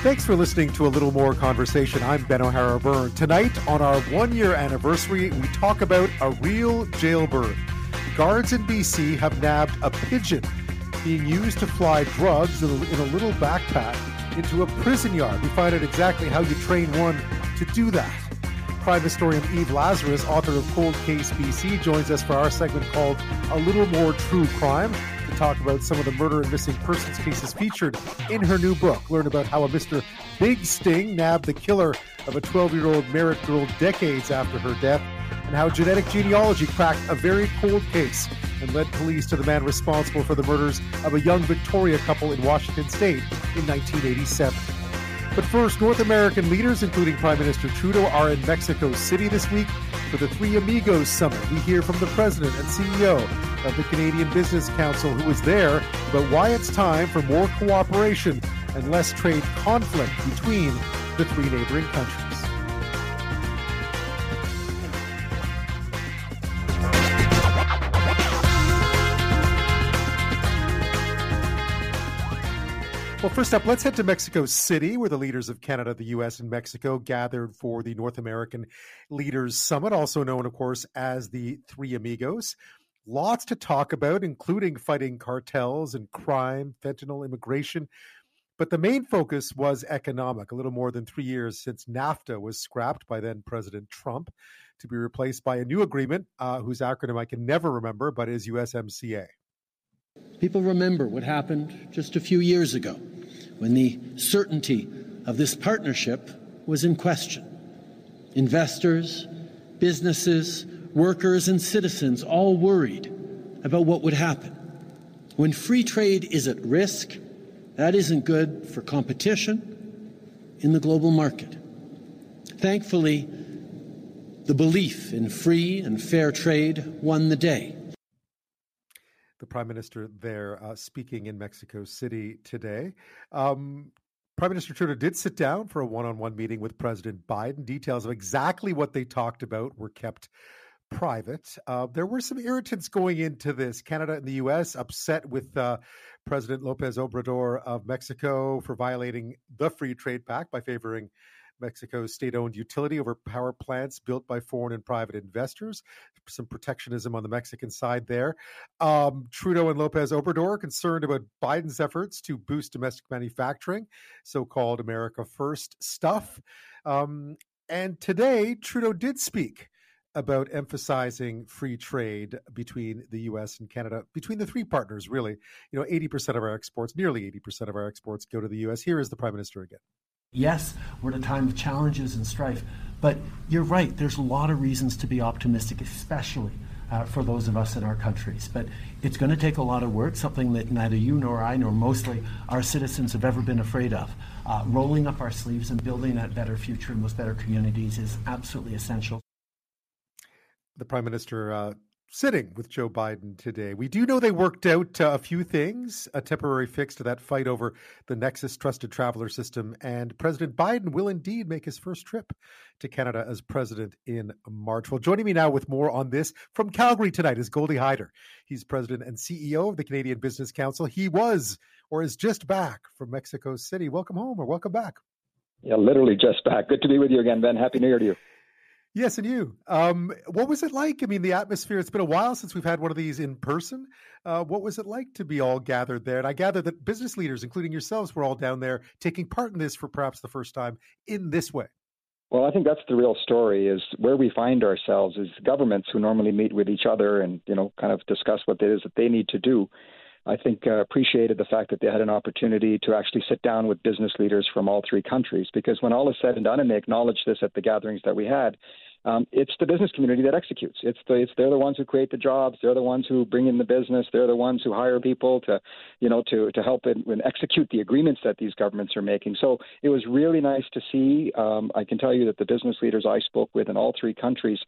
Thanks for listening to a little more conversation. I'm Ben O'Hara Byrne. Tonight, on our one year anniversary, we talk about a real jailbird. Guards in BC have nabbed a pigeon being used to fly drugs in a, little backpack into a prison yard. We find out exactly how you train one to do that. Crime historian Eve Lazarus, author of Cold Case BC, joins us for our segment called A Little More True Crime talk about some of the murder and missing persons cases featured in her new book. Learn about how a Mr. Big Sting nabbed the killer of a 12 year old Merritt girl decades after her death, and how genetic genealogy cracked a very cold case and led police to the man responsible for the murders of a young Victoria couple in Washington state in 1987. But first, North American leaders, including Prime Minister Trudeau, are in Mexico City this week for the Three Amigos Summit. We hear from the President and CEO of the Canadian Business Council, who was there, about why it's time for more cooperation and less trade conflict between the three neighboring countries. Well, first up, let's head to Mexico City, where the leaders of Canada, the U.S., and Mexico gathered for the North American Leaders Summit, also known, of course, as the Three Amigos. Lots to talk about, including fighting cartels and crime, fentanyl, immigration. But the main focus was economic, a little more than three years since NAFTA was scrapped by then President Trump to be replaced by a new agreement uh, whose acronym I can never remember, but is USMCA. People remember what happened just a few years ago when the certainty of this partnership was in question. Investors, businesses, workers, and citizens all worried about what would happen. When free trade is at risk, that isn't good for competition in the global market. Thankfully, the belief in free and fair trade won the day the prime minister there uh, speaking in Mexico City today. Um, Prime Minister Trudeau did sit down for a one on one meeting with President Biden. Details of exactly what they talked about were kept private. Uh, there were some irritants going into this. Canada and the U.S. upset with uh, President Lopez Obrador of Mexico for violating the Free Trade Pact by favoring Mexico's state owned utility over power plants built by foreign and private investors. Some protectionism on the Mexican side there. Um, Trudeau and Lopez Obrador concerned about Biden's efforts to boost domestic manufacturing, so called America First stuff. Um, and today, Trudeau did speak about emphasizing free trade between the US and Canada, between the three partners, really. You know, 80% of our exports, nearly 80% of our exports go to the US. Here is the Prime Minister again. Yes, we're at a time of challenges and strife, but you're right, there's a lot of reasons to be optimistic, especially uh, for those of us in our countries. But it's going to take a lot of work, something that neither you nor I nor mostly our citizens have ever been afraid of. Uh, rolling up our sleeves and building that better future in those better communities is absolutely essential. The Prime Minister uh, sitting with Joe Biden today. We do know they worked out uh, a few things, a temporary fix to that fight over the Nexus Trusted Traveler System, and President Biden will indeed make his first trip to Canada as president in March. Well, joining me now with more on this from Calgary tonight is Goldy Hyder. He's president and CEO of the Canadian Business Council. He was or is just back from Mexico City. Welcome home or welcome back. Yeah, literally just back. Good to be with you again, Ben. Happy New Year to you. Yes, and you. Um, what was it like? I mean, the atmosphere, it's been a while since we've had one of these in person. Uh, what was it like to be all gathered there? And I gather that business leaders, including yourselves, were all down there taking part in this for perhaps the first time in this way. Well, I think that's the real story is where we find ourselves is governments who normally meet with each other and, you know, kind of discuss what it is that they need to do. I think uh, appreciated the fact that they had an opportunity to actually sit down with business leaders from all three countries because when all is said and done, and they acknowledged this at the gatherings that we had, um, it's the business community that executes. It's the it's they're the ones who create the jobs. They're the ones who bring in the business. They're the ones who hire people to, you know, to to help and execute the agreements that these governments are making. So it was really nice to see. Um, I can tell you that the business leaders I spoke with in all three countries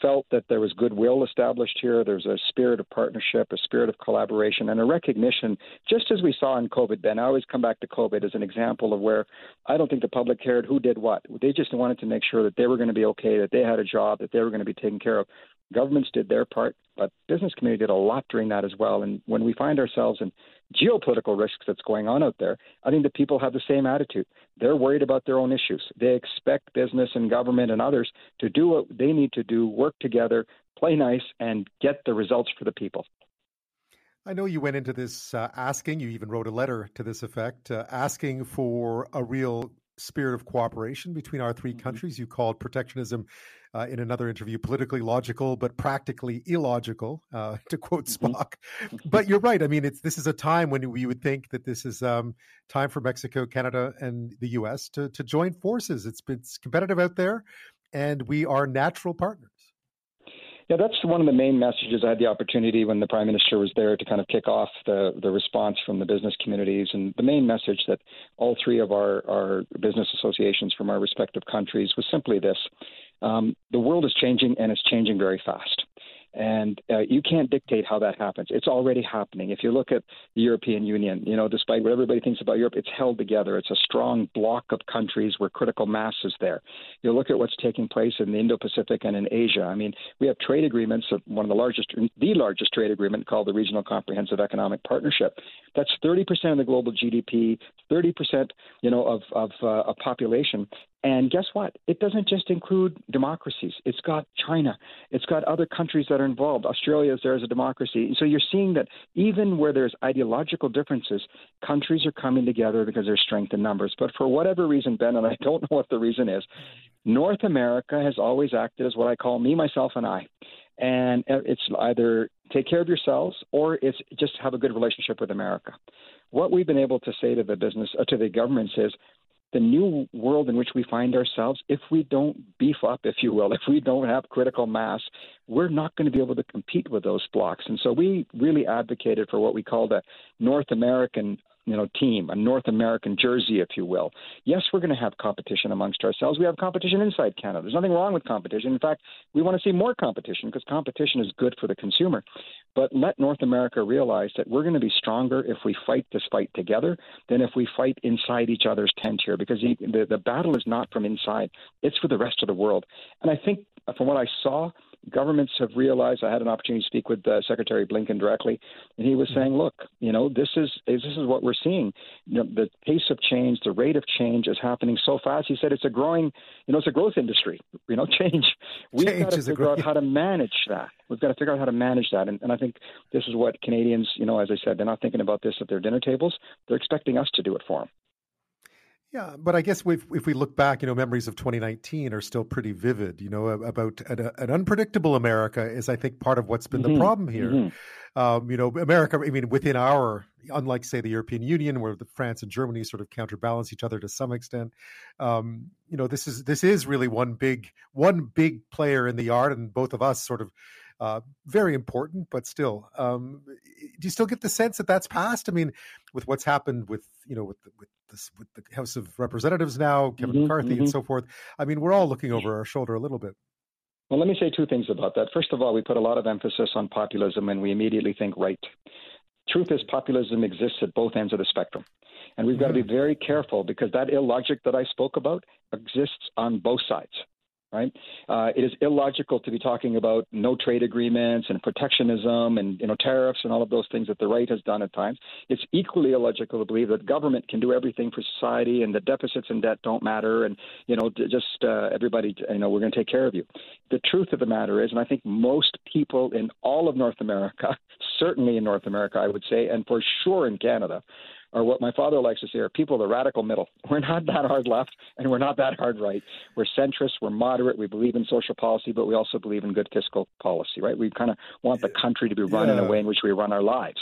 felt that there was goodwill established here. There's a spirit of partnership, a spirit of collaboration, and a recognition, just as we saw in COVID, Ben. I always come back to COVID as an example of where I don't think the public cared who did what. They just wanted to make sure that they were going to be okay, that they had a job, that they were going to be taken care of. Governments did their part, but business community did a lot during that as well. And when we find ourselves in geopolitical risks that's going on out there, I think that people have the same attitude. They're worried about their own issues. They expect business and government and others to do what they need to do, work together, play nice, and get the results for the people. I know you went into this uh, asking, you even wrote a letter to this effect, uh, asking for a real spirit of cooperation between our 3 mm-hmm. countries. You called protectionism uh, in another interview politically logical, but practically illogical, uh, to quote mm-hmm. Spock. but you're right. I mean, it's this is a time when we would think that this is um, time for Mexico, Canada, and the U.S. to to join forces. It's it's competitive out there, and we are natural partners. Yeah, that's one of the main messages. I had the opportunity when the Prime Minister was there to kind of kick off the, the response from the business communities. And the main message that all three of our, our business associations from our respective countries was simply this um, the world is changing and it's changing very fast. And uh, you can't dictate how that happens. It's already happening. If you look at the European Union, you know, despite what everybody thinks about Europe, it's held together. It's a strong block of countries where critical mass is there. You look at what's taking place in the Indo-Pacific and in Asia. I mean, we have trade agreements. One of the largest, the largest trade agreement called the Regional Comprehensive Economic Partnership. That's 30% of the global GDP, 30%, you know, of of, uh, of population, and guess what? It doesn't just include democracies. It's got China. It's got other countries that are involved. Australia is there as a democracy. So you're seeing that even where there's ideological differences, countries are coming together because there's strength in numbers. But for whatever reason, Ben, and I don't know what the reason is, North America has always acted as what I call me, myself, and I. And it's either take care of yourselves or it's just have a good relationship with America. What we've been able to say to the business, uh, to the governments is the new world in which we find ourselves, if we don't beef up, if you will, if we don't have critical mass, we're not going to be able to compete with those blocks. And so we really advocated for what we called a North American you know team, a North American jersey, if you will. Yes, we're going to have competition amongst ourselves. We have competition inside Canada. There's nothing wrong with competition. In fact, we want to see more competition because competition is good for the consumer. But let North America realize that we're going to be stronger if we fight this fight together than if we fight inside each other's tent here, because the, the, battle is not from inside; it's for the rest of the world. And I think, from what I saw governments have realized. I had an opportunity to speak with uh, Secretary Blinken directly, and he was mm-hmm. saying, "Look, you know, this is this is what we're seeing. You know, the pace of change, the rate of change is happening so fast." He said, "It's a growing, you know, it's a growth industry. You know, change. We've change got to figure out how to manage that. We've got to figure out how to manage that. And, and I think this is what Canadians, you know, as I said, they're not thinking about this at their dinner tables. They're expecting us to do it for them." Yeah, but I guess if, if we look back, you know, memories of 2019 are still pretty vivid. You know, about an, an unpredictable America is, I think, part of what's been mm-hmm. the problem here. Mm-hmm. Um, you know, America. I mean, within our, unlike say the European Union, where the France and Germany sort of counterbalance each other to some extent. Um, you know, this is this is really one big one big player in the art, and both of us sort of uh, very important, but still, um, do you still get the sense that that's passed? I mean, with what's happened with you know with the, with this with the House of Representatives now, Kevin mm-hmm, McCarthy, mm-hmm. and so forth. I mean, we're all looking over our shoulder a little bit. Well, let me say two things about that. First of all, we put a lot of emphasis on populism, and we immediately think right. Truth is, populism exists at both ends of the spectrum. And we've got to be mm-hmm. very careful because that illogic that I spoke about exists on both sides right? Uh, it is illogical to be talking about no trade agreements and protectionism and you know tariffs and all of those things that the right has done at times. It's equally illogical to believe that government can do everything for society and the deficits and debt don't matter and you know just uh, everybody you know we're going to take care of you. The truth of the matter is, and I think most people in all of North America, certainly in North America, I would say, and for sure in Canada, are what my father likes to say are people of the radical middle. We're not that hard left and we're not that hard right. We're centrist, we're moderate, we believe in social policy, but we also believe in good fiscal policy, right? We kind of want the country to be run yeah. in a way in which we run our lives.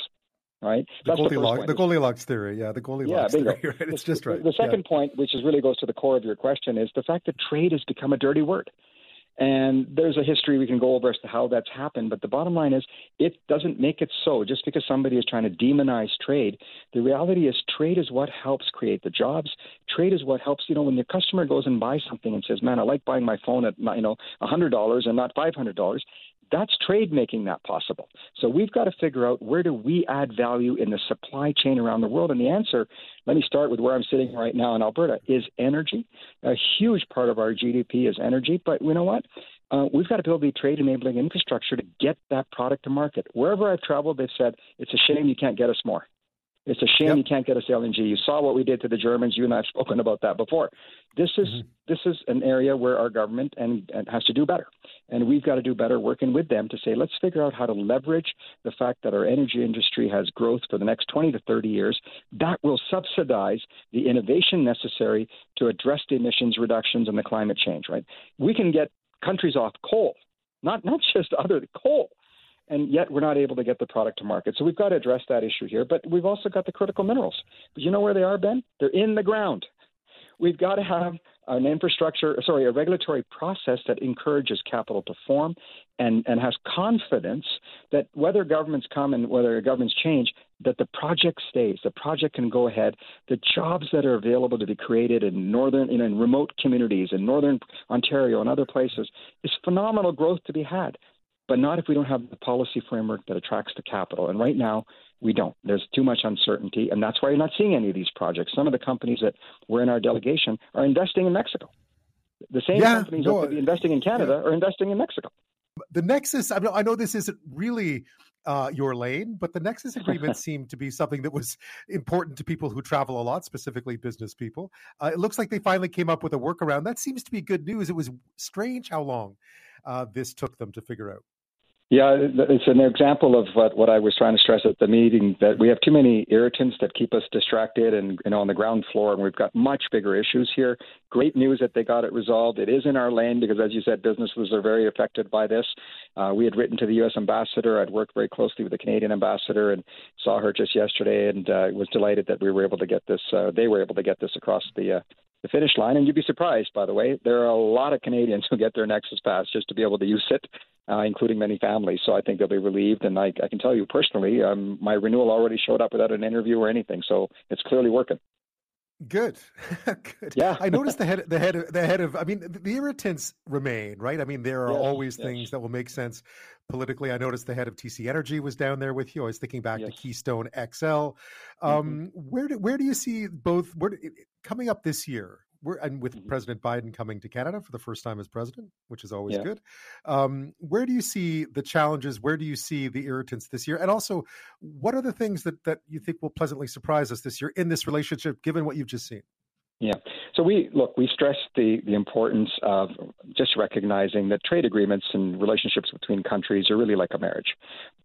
Right, the That's Goldilocks, the, the Goldilocks theory, yeah, the Goldilocks yeah, theory. Right? It's just right. The second yeah. point, which is really goes to the core of your question, is the fact that trade has become a dirty word. And there's a history we can go over as to how that's happened. But the bottom line is, it doesn't make it so. Just because somebody is trying to demonize trade, the reality is, trade is what helps create the jobs. Trade is what helps. You know, when your customer goes and buys something and says, "Man, I like buying my phone at you know $100 and not $500," That's trade making that possible. So we've got to figure out where do we add value in the supply chain around the world. And the answer, let me start with where I'm sitting right now in Alberta, is energy. A huge part of our GDP is energy. But you know what? Uh, we've got to build the trade enabling infrastructure to get that product to market. Wherever I've traveled, they've said it's a shame you can't get us more. It's a shame yep. you can't get us LNG. You saw what we did to the Germans. You and I have spoken about that before. This is mm-hmm. this is an area where our government and, and has to do better, and we've got to do better working with them to say let's figure out how to leverage the fact that our energy industry has growth for the next 20 to 30 years. That will subsidize the innovation necessary to address the emissions reductions and the climate change. Right? We can get countries off coal, not not just other coal and yet we're not able to get the product to market. So we've got to address that issue here. But we've also got the critical minerals. But you know where they are, Ben? They're in the ground. We've got to have an infrastructure, sorry, a regulatory process that encourages capital to form and, and has confidence that whether governments come and whether governments change, that the project stays. The project can go ahead. The jobs that are available to be created in northern, you know, in remote communities in northern Ontario and other places is phenomenal growth to be had but not if we don't have the policy framework that attracts the capital. And right now, we don't. There's too much uncertainty, and that's why you're not seeing any of these projects. Some of the companies that were in our delegation are investing in Mexico. The same yeah, companies no, that could be investing in Canada yeah. are investing in Mexico. The Nexus, I know, I know this isn't really uh, your lane, but the Nexus agreement seemed to be something that was important to people who travel a lot, specifically business people. Uh, it looks like they finally came up with a workaround. That seems to be good news. It was strange how long uh, this took them to figure out. Yeah, it's an example of what, what I was trying to stress at the meeting that we have too many irritants that keep us distracted and you know on the ground floor, and we've got much bigger issues here. Great news that they got it resolved. It is in our lane because, as you said, businesses are very affected by this. Uh, we had written to the U.S. ambassador. I'd worked very closely with the Canadian ambassador and saw her just yesterday, and uh, was delighted that we were able to get this. Uh, they were able to get this across the uh, the finish line. And you'd be surprised, by the way, there are a lot of Canadians who get their Nexus Pass just to be able to use it, uh, including many families. So I think they'll be relieved. And I, I can tell you personally, um, my renewal already showed up without an interview or anything. So it's clearly working. Good, good. Yeah, I noticed the head, the head, of, the head of. I mean, the irritants remain, right? I mean, there are yes, always yes. things that will make sense politically. I noticed the head of TC Energy was down there with you. I was thinking back yes. to Keystone XL. Mm-hmm. Um, mm-hmm. Where do where do you see both? Where coming up this year? We're and with mm-hmm. President Biden coming to Canada for the first time as president, which is always yeah. good. Um, where do you see the challenges? Where do you see the irritants this year? And also, what are the things that that you think will pleasantly surprise us this year in this relationship, given what you've just seen? Yeah. So we look, we stress the, the importance of just recognizing that trade agreements and relationships between countries are really like a marriage.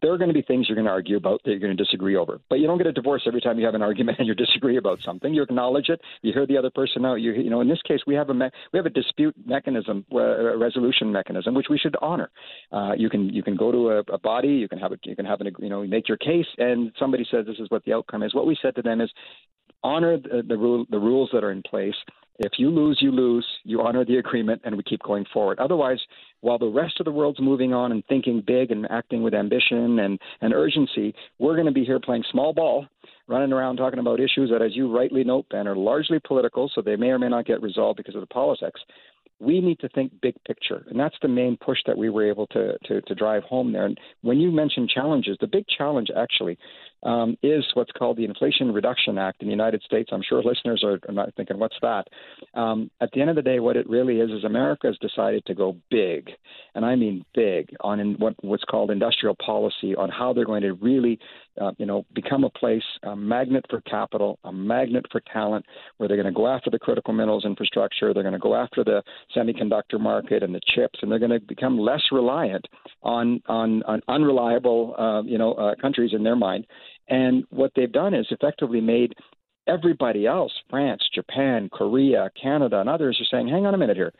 There are going to be things you're going to argue about that you're going to disagree over, but you don't get a divorce every time you have an argument and you disagree about something. You acknowledge it. You hear the other person out. You you know, in this case, we have a me- we have a dispute mechanism, a resolution mechanism, which we should honor. Uh, you can you can go to a, a body, you can have a, you can have an you know make your case, and somebody says this is what the outcome is. What we said to them is honor the, the, rule, the rules that are in place. If you lose, you lose. You honor the agreement, and we keep going forward. Otherwise, while the rest of the world's moving on and thinking big and acting with ambition and, and urgency, we're going to be here playing small ball, running around talking about issues that, as you rightly note, Ben, are largely political, so they may or may not get resolved because of the politics we need to think big picture. And that's the main push that we were able to, to, to drive home there. And when you mention challenges, the big challenge actually um, is what's called the Inflation Reduction Act in the United States. I'm sure listeners are, are not thinking, what's that? Um, at the end of the day, what it really is is America has decided to go big, and I mean big, on in what, what's called industrial policy, on how they're going to really, uh, you know, become a place, a magnet for capital, a magnet for talent, where they're going to go after the critical minerals infrastructure, they're going to go after the semiconductor market and the chips, and they're going to become less reliant on on, on unreliable, uh, you know, uh, countries in their mind and what they've done is effectively made everybody else, France, Japan, Korea, Canada, and others are saying, hang on a minute here.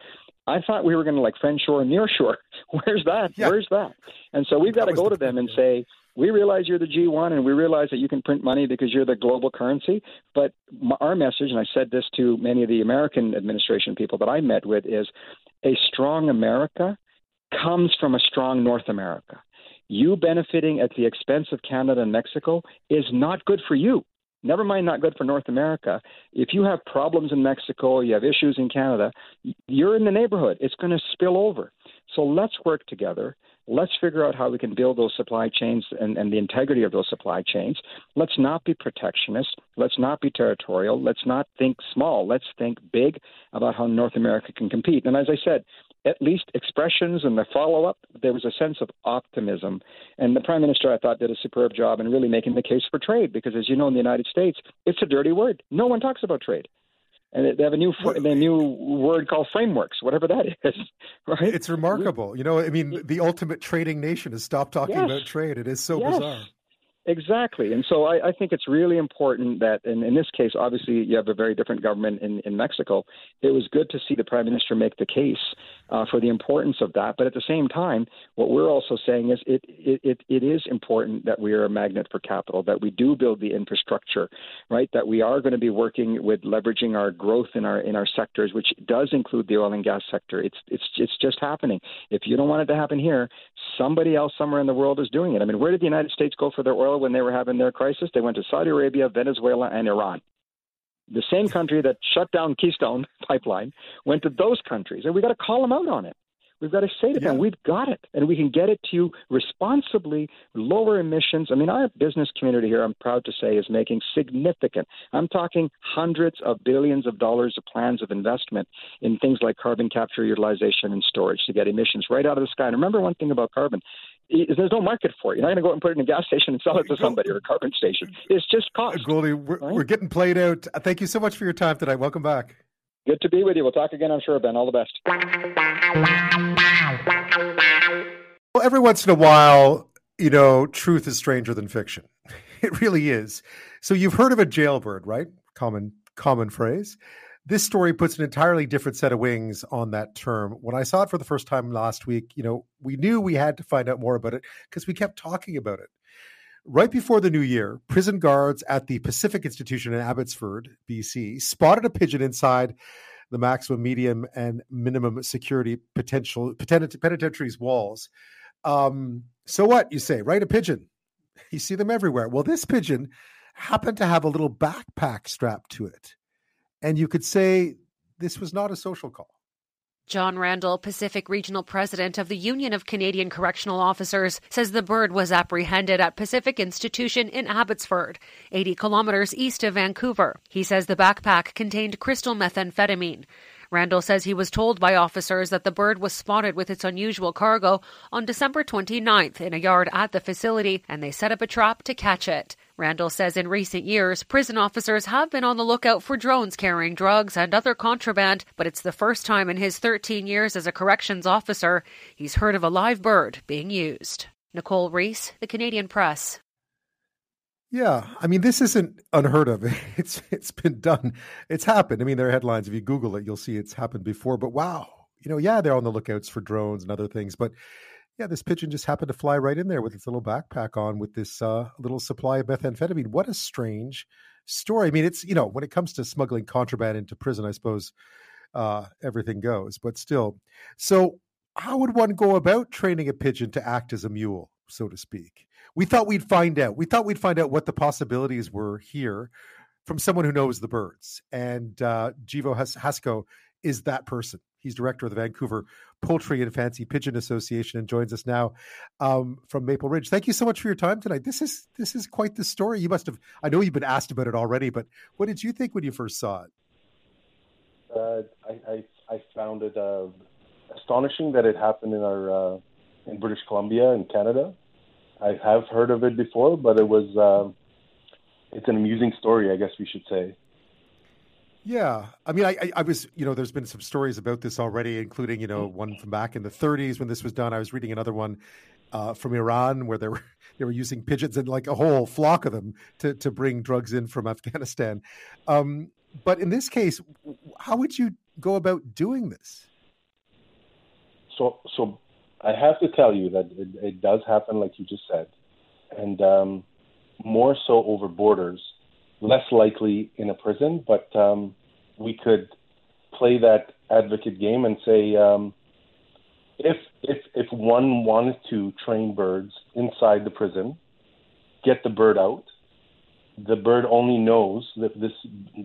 I thought we were going to like friend shore and near shore. Where's that? Yeah. Where's that? And so we've got to go to them and say, we realize you're the G1 and we realize that you can print money because you're the global currency. But our message, and I said this to many of the American administration people that I met with, is a strong America comes from a strong North America you benefiting at the expense of Canada and Mexico is not good for you. Never mind, not good for North America. If you have problems in Mexico, you have issues in Canada, you're in the neighborhood. It's going to spill over. So let's work together. Let's figure out how we can build those supply chains and, and the integrity of those supply chains. Let's not be protectionist. Let's not be territorial. Let's not think small. Let's think big about how North America can compete. And as I said, at least expressions and the follow up, there was a sense of optimism. And the Prime Minister, I thought, did a superb job in really making the case for trade because, as you know, in the United States, it's a dirty word. No one talks about trade. And they have a new a new word called frameworks, whatever that is. Right? It's remarkable. You know, I mean, the ultimate trading nation has stopped talking yes. about trade. It is so yes. bizarre. Exactly. And so I, I, think it's really important that, in, in this case, obviously you have a very different government in, in Mexico. It was good to see the Prime Minister make the case uh, for the importance of that. But at the same time, what we're also saying is it, it, it, it is important that we are a magnet for capital, that we do build the infrastructure, right? That we are going to be working with leveraging our growth in our in our sectors, which does include the oil and gas sector. It's it's it's just happening. If you don't want it to happen here, somebody else somewhere in the world is doing it. I mean, where did the United States go for their oil when they were having their crisis? They went to Saudi Arabia, Venezuela, and Iran the same country that shut down Keystone pipeline went to those countries, and we got to call them out on it. We've got to say to them, we've got it, and we can get it to you responsibly, lower emissions. I mean, our business community here, I'm proud to say, is making significant, I'm talking hundreds of billions of dollars of plans of investment in things like carbon capture, utilization, and storage to get emissions right out of the sky. And remember one thing about carbon there's no market for it. You're not going to go and put it in a gas station and sell it to somebody or a carbon station. It's just cost. Goldy, we're, right? we're getting played out. Thank you so much for your time tonight. Welcome back. Good to be with you. We'll talk again, I'm sure, Ben. All the best. Well, every once in a while, you know, truth is stranger than fiction. It really is. So you've heard of a jailbird, right? Common common phrase. This story puts an entirely different set of wings on that term. When I saw it for the first time last week, you know, we knew we had to find out more about it because we kept talking about it. Right before the new year, prison guards at the Pacific Institution in Abbotsford, BC, spotted a pigeon inside the maximum, medium, and minimum security potential penitentiary's walls. Um, so what you say, right? A pigeon. You see them everywhere. Well, this pigeon happened to have a little backpack strapped to it, and you could say this was not a social call. John Randle, Pacific Regional President of the Union of Canadian Correctional Officers, says the bird was apprehended at Pacific Institution in Abbotsford, 80 kilometers east of Vancouver. He says the backpack contained crystal methamphetamine. Randle says he was told by officers that the bird was spotted with its unusual cargo on December 29th in a yard at the facility, and they set up a trap to catch it. Randle says in recent years, prison officers have been on the lookout for drones carrying drugs and other contraband, but it's the first time in his 13 years as a corrections officer he's heard of a live bird being used. Nicole Reese, The Canadian Press. Yeah, I mean this isn't unheard of. It's it's been done. It's happened. I mean there are headlines if you Google it, you'll see it's happened before. But wow, you know, yeah, they're on the lookouts for drones and other things. But yeah, this pigeon just happened to fly right in there with its little backpack on with this uh, little supply of methamphetamine. What a strange story. I mean, it's, you know, when it comes to smuggling contraband into prison, I suppose uh, everything goes, but still. So, how would one go about training a pigeon to act as a mule, so to speak? We thought we'd find out. We thought we'd find out what the possibilities were here from someone who knows the birds. And uh, Givo Hassko is that person. He's director of the Vancouver Poultry and Fancy Pigeon Association and joins us now um, from Maple Ridge. Thank you so much for your time tonight. This is this is quite the story. You must have. I know you've been asked about it already, but what did you think when you first saw it? Uh, I, I, I found it uh, astonishing that it happened in our uh, in British Columbia in Canada. I have heard of it before, but it was uh, it's an amusing story, I guess we should say. Yeah, I mean, I, I, was, you know, there's been some stories about this already, including, you know, one from back in the 30s when this was done. I was reading another one uh, from Iran where they were they were using pigeons and like a whole flock of them to to bring drugs in from Afghanistan. Um, but in this case, how would you go about doing this? So, so I have to tell you that it, it does happen, like you just said, and um, more so over borders less likely in a prison, but um, we could play that advocate game and say um, if if if one wanted to train birds inside the prison, get the bird out. The bird only knows that this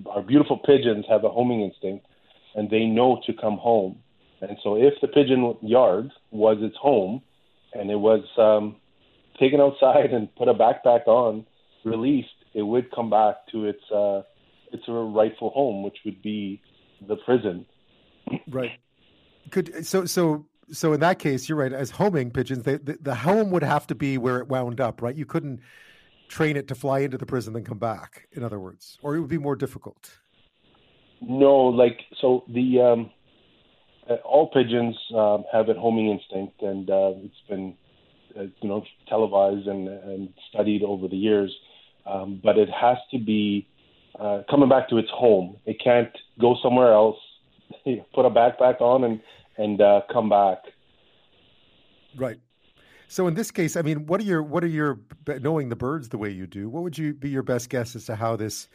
our beautiful pigeons have a homing instinct, and they know to come home. And so, if the pigeon yard was its home, and it was um, taken outside and put a backpack on, released, it would come back to its uh, its rightful home, which would be the prison. Right. Could so so so in that case, you're right. As homing pigeons, they, the, the home would have to be where it wound up, right? You couldn't train it to fly into the prison and then come back. In other words, or it would be more difficult. No, like so the um, uh, all pigeons um, have a homing instinct, and uh, it's been uh, you know televised and, and studied over the years. Um, but it has to be uh, coming back to its home. It can't go somewhere else, put a backpack on, and and uh, come back. Right. So in this case, I mean, what are your what are your knowing the birds the way you do? What would you be your best guess as to how this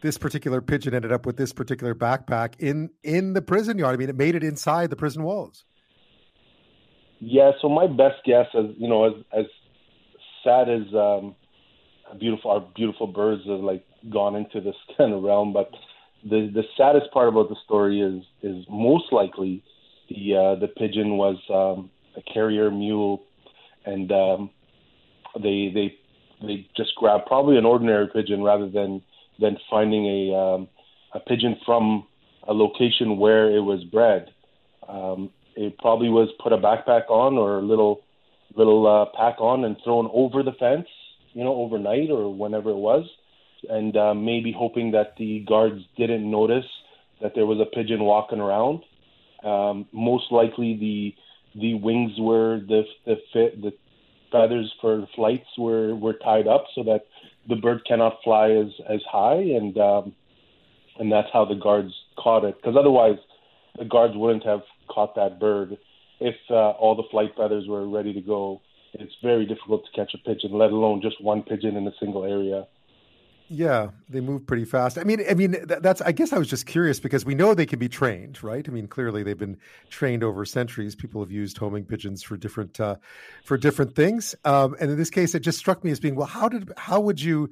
this particular pigeon ended up with this particular backpack in in the prison yard? I mean, it made it inside the prison walls. Yeah. So my best guess, as you know, as as sad as um, beautiful our beautiful birds have like gone into this kind of realm, but the the saddest part about the story is is most likely the uh, the pigeon was um, a carrier mule, and um, they they they just grabbed probably an ordinary pigeon rather than than finding a um, a pigeon from a location where it was bred. Um, it probably was put a backpack on or a little little uh, pack on and thrown over the fence, you know, overnight or whenever it was, and uh, maybe hoping that the guards didn't notice that there was a pigeon walking around. Um, most likely, the the wings were the the fit the feathers for flights were were tied up so that the bird cannot fly as as high, and um, and that's how the guards caught it. Because otherwise, the guards wouldn't have caught that bird if uh, all the flight feathers were ready to go. It's very difficult to catch a pigeon, let alone just one pigeon in a single area. Yeah, they move pretty fast. I mean, I mean that's. I guess I was just curious because we know they can be trained, right? I mean, clearly they've been trained over centuries. People have used homing pigeons for different uh, for different things. Um, and in this case, it just struck me as being well. How did how would you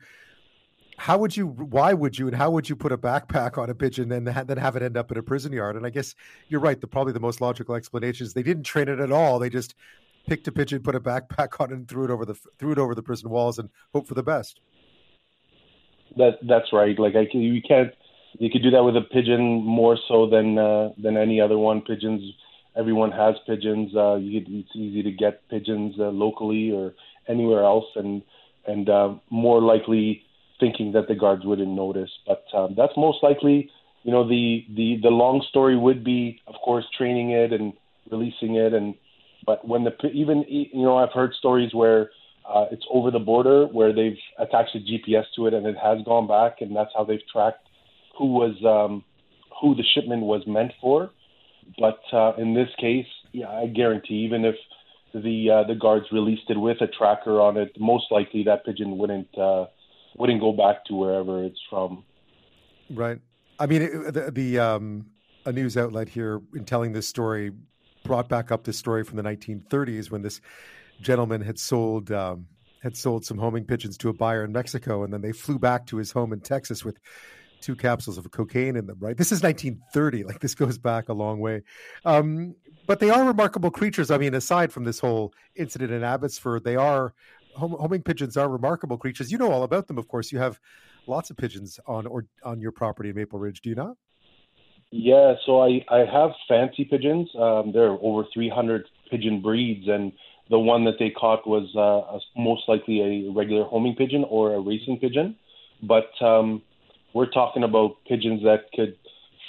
how would you why would you and how would you put a backpack on a pigeon and then have it end up in a prison yard? And I guess you're right. The probably the most logical explanation is they didn't train it at all. They just picked a pigeon, put a backpack on, it, and threw it over the threw it over the prison walls and hope for the best. That that's right. Like I can, you can't you could do that with a pigeon more so than uh, than any other one. Pigeons, everyone has pigeons. Uh, you, it's easy to get pigeons uh, locally or anywhere else, and and uh, more likely thinking that the guards wouldn't notice. But um, that's most likely. You know, the the the long story would be, of course, training it and releasing it, and but when the even you know I've heard stories where uh, it's over the border where they've attached a GPS to it and it has gone back, and that's how they've tracked who was um, who the shipment was meant for. But uh, in this case, yeah, I guarantee even if the uh, the guards released it with a tracker on it, most likely that pigeon wouldn't uh, wouldn't go back to wherever it's from. Right. I mean, the, the um, a news outlet here in telling this story brought back up this story from the 1930s when this gentleman had sold um, had sold some homing pigeons to a buyer in Mexico, and then they flew back to his home in Texas with two capsules of cocaine in them. Right, this is 1930. Like this goes back a long way. Um, but they are remarkable creatures. I mean, aside from this whole incident in Abbotsford, they are homing pigeons are remarkable creatures. You know all about them, of course. You have lots of pigeons on or on your property in Maple Ridge, do you not? Yeah, so I I have fancy pigeons. Um, there are over 300 pigeon breeds, and the one that they caught was uh, a, most likely a regular homing pigeon or a racing pigeon. But um, we're talking about pigeons that could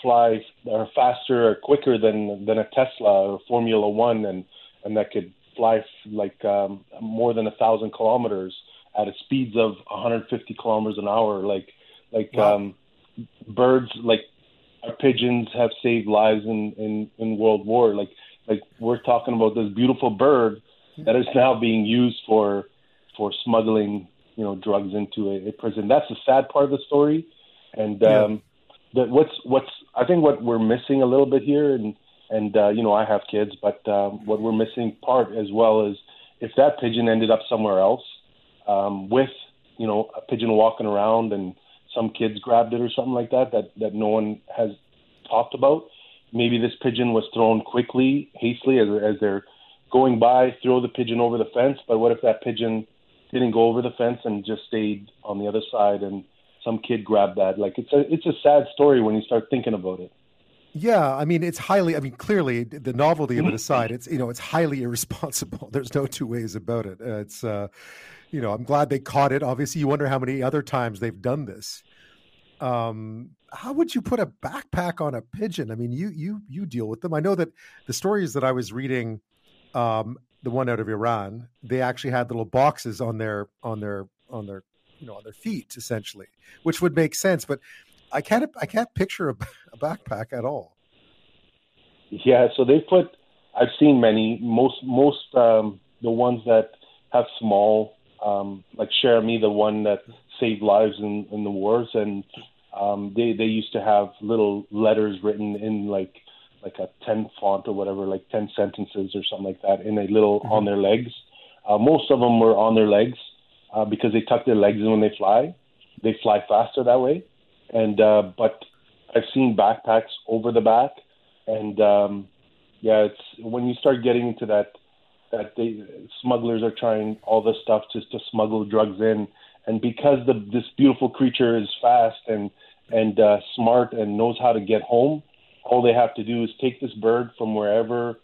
fly or faster or quicker than than a Tesla or Formula One, and and that could fly like um, more than a thousand kilometers at a speeds of 150 kilometers an hour. Like like wow. um, birds, like our pigeons have saved lives in in in World War. Like like we're talking about this beautiful bird that is now being used for for smuggling you know drugs into a, a prison. That's the sad part of the story, and um, yeah. that what's what's I think what we're missing a little bit here, and and uh, you know I have kids, but um, what we're missing part as well is if that pigeon ended up somewhere else um, with you know a pigeon walking around and some kids grabbed it or something like that that that no one has talked about. Maybe this pigeon was thrown quickly, hastily, as, as they're going by, throw the pigeon over the fence. But what if that pigeon didn't go over the fence and just stayed on the other side and some kid grabbed that? Like it's a it's a sad story when you start thinking about it. Yeah, I mean, it's highly. I mean, clearly, the novelty of it aside, it's you know, it's highly irresponsible. There's no two ways about it. Uh, it's, uh, you know, I'm glad they caught it. Obviously, you wonder how many other times they've done this. Um, how would you put a backpack on a pigeon? I mean, you you you deal with them. I know that the stories that I was reading, um, the one out of Iran, they actually had little boxes on their on their on their you know on their feet essentially, which would make sense. But I can't I can't picture a, a backpack at all. Yeah, so they put. I've seen many. Most most um, the ones that have small, um, like Cher-Ami, the one that saved lives in, in the wars, and um, they they used to have little letters written in like like a ten font or whatever, like ten sentences or something like that, in a little mm-hmm. on their legs. Uh, most of them were on their legs uh, because they tuck their legs in when they fly. They fly faster that way. And uh, but I've seen backpacks over the back, and um, yeah, it's when you start getting into that that they smugglers are trying all this stuff just to smuggle drugs in, and because the this beautiful creature is fast and and uh, smart and knows how to get home, all they have to do is take this bird from wherever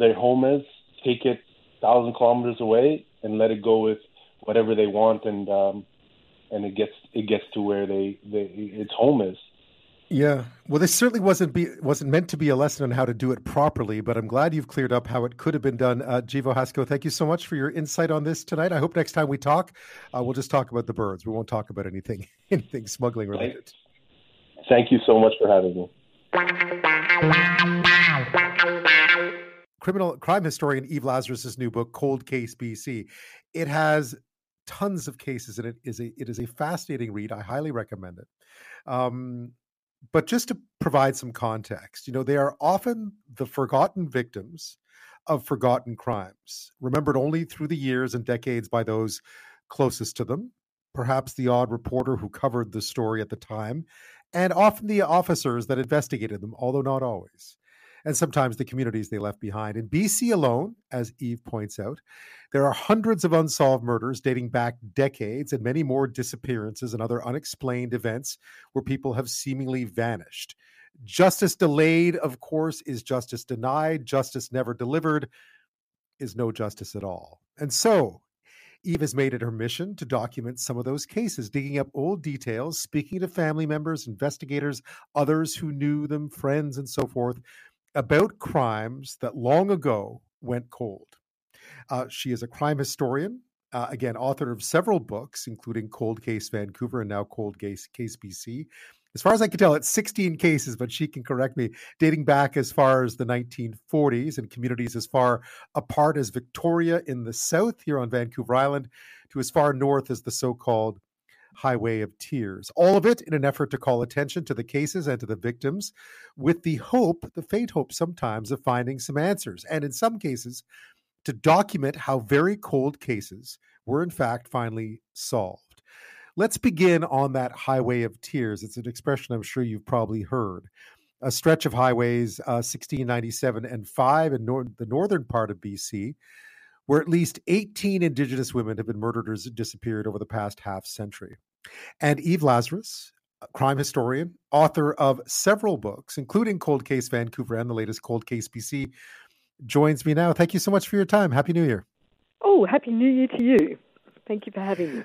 their home is, take it thousand kilometers away, and let it go with whatever they want, and um, and it gets it gets to where they, they its home is. Yeah, well, this certainly wasn't be wasn't meant to be a lesson on how to do it properly, but I'm glad you've cleared up how it could have been done. Uh, Givo Haskell, thank you so much for your insight on this tonight. I hope next time we talk, uh, we'll just talk about the birds. We won't talk about anything anything smuggling related. Thank you so much for having me. Criminal crime historian Eve Lazarus's new book, Cold Case BC. It has tons of cases, and it is a it is a fascinating read. I highly recommend it. Um, but just to provide some context, you know, they are often the forgotten victims of forgotten crimes, remembered only through the years and decades by those closest to them, perhaps the odd reporter who covered the story at the time, and often the officers that investigated them, although not always and sometimes the communities they left behind. In BC alone, as Eve points out, there are hundreds of unsolved murders dating back decades and many more disappearances and other unexplained events where people have seemingly vanished. Justice delayed, of course, is justice denied. Justice never delivered is no justice at all. And so, Eve has made it her mission to document some of those cases, digging up old details, speaking to family members, investigators, others who knew them, friends, and so forth, about crimes that long ago went cold. Uh, she is a crime historian, uh, again, author of several books, including Cold Case Vancouver and now Cold Case, Case BC. As far as I can tell, it's 16 cases, but she can correct me, dating back as far as the 1940s and communities as far apart as Victoria in the south here on Vancouver Island to as far north as the so called Highway of Tears. All of it in an effort to call attention to the cases and to the victims with the hope, the faint hope sometimes, of finding some answers. And in some cases, to document how very cold cases were in fact finally solved. Let's begin on that Highway of Tears. It's an expression I'm sure you've probably heard. A stretch of highways, uh, 1697 and 5 in nor- the northern part of BC, where at least 18 Indigenous women have been murdered or disappeared over the past half century. And Eve Lazarus, crime historian, author of several books, including Cold Case Vancouver and the latest Cold Case BC, joins me now. Thank you so much for your time. Happy New Year. Oh, Happy New Year to you. Thank you for having me.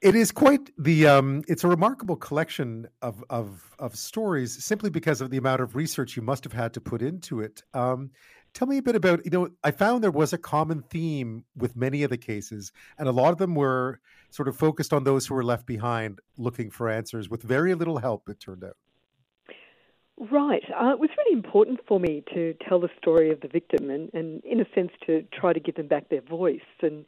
It is quite the. Um, it's a remarkable collection of, of of stories, simply because of the amount of research you must have had to put into it. Um, Tell me a bit about, you know, I found there was a common theme with many of the cases, and a lot of them were sort of focused on those who were left behind looking for answers with very little help, it turned out. Right. Uh, it was really important for me to tell the story of the victim and, and, in a sense, to try to give them back their voice. And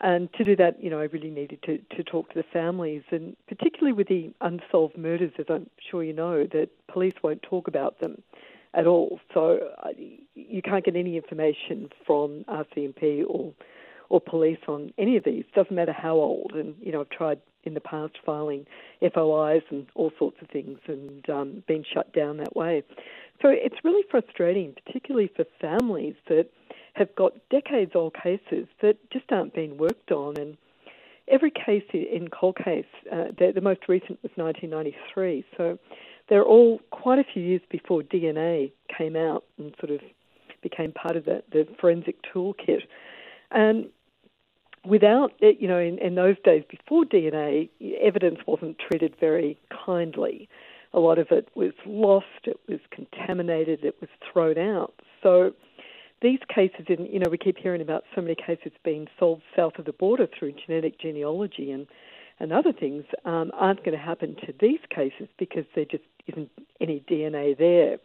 and to do that, you know, I really needed to, to talk to the families, and particularly with the unsolved murders, as I'm sure you know, that police won't talk about them at all. So uh, you can't get any information from RCMP or or police on any of these. Doesn't matter how old. And you know, I've tried in the past filing FOIs and all sorts of things, and um, been shut down that way. So it's really frustrating, particularly for families that have got decades old cases that just aren't being worked on and every case in cold case, uh, the, the, most recent was 1993. So they're all quite a few years before DNA came out and sort of became part of the, the forensic toolkit. And without it, you know, in, in those days before DNA, evidence wasn't treated very kindly. A lot of it was lost, it was contaminated, it was thrown out. So these cases, in, you know, we keep hearing about so many cases being solved south of the border through genetic genealogy and and other things um, aren't going to happen to these cases because they're just isn't any DNA there.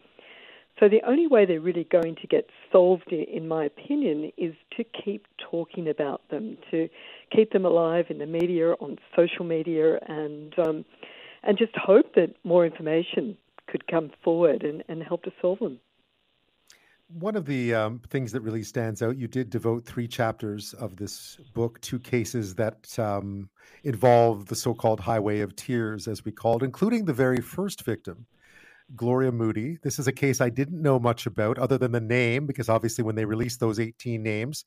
So the only way they're really going to get solved, in my opinion, is to keep talking about them, to keep them alive in the media, on social media, and um, and just hope that more information could come forward and, and help to solve them. One of the um, things that really stands out, you did devote three chapters of this book to cases that um, involve the so called Highway of Tears, as we called, including the very first victim, Gloria Moody. This is a case I didn't know much about other than the name, because obviously when they released those 18 names,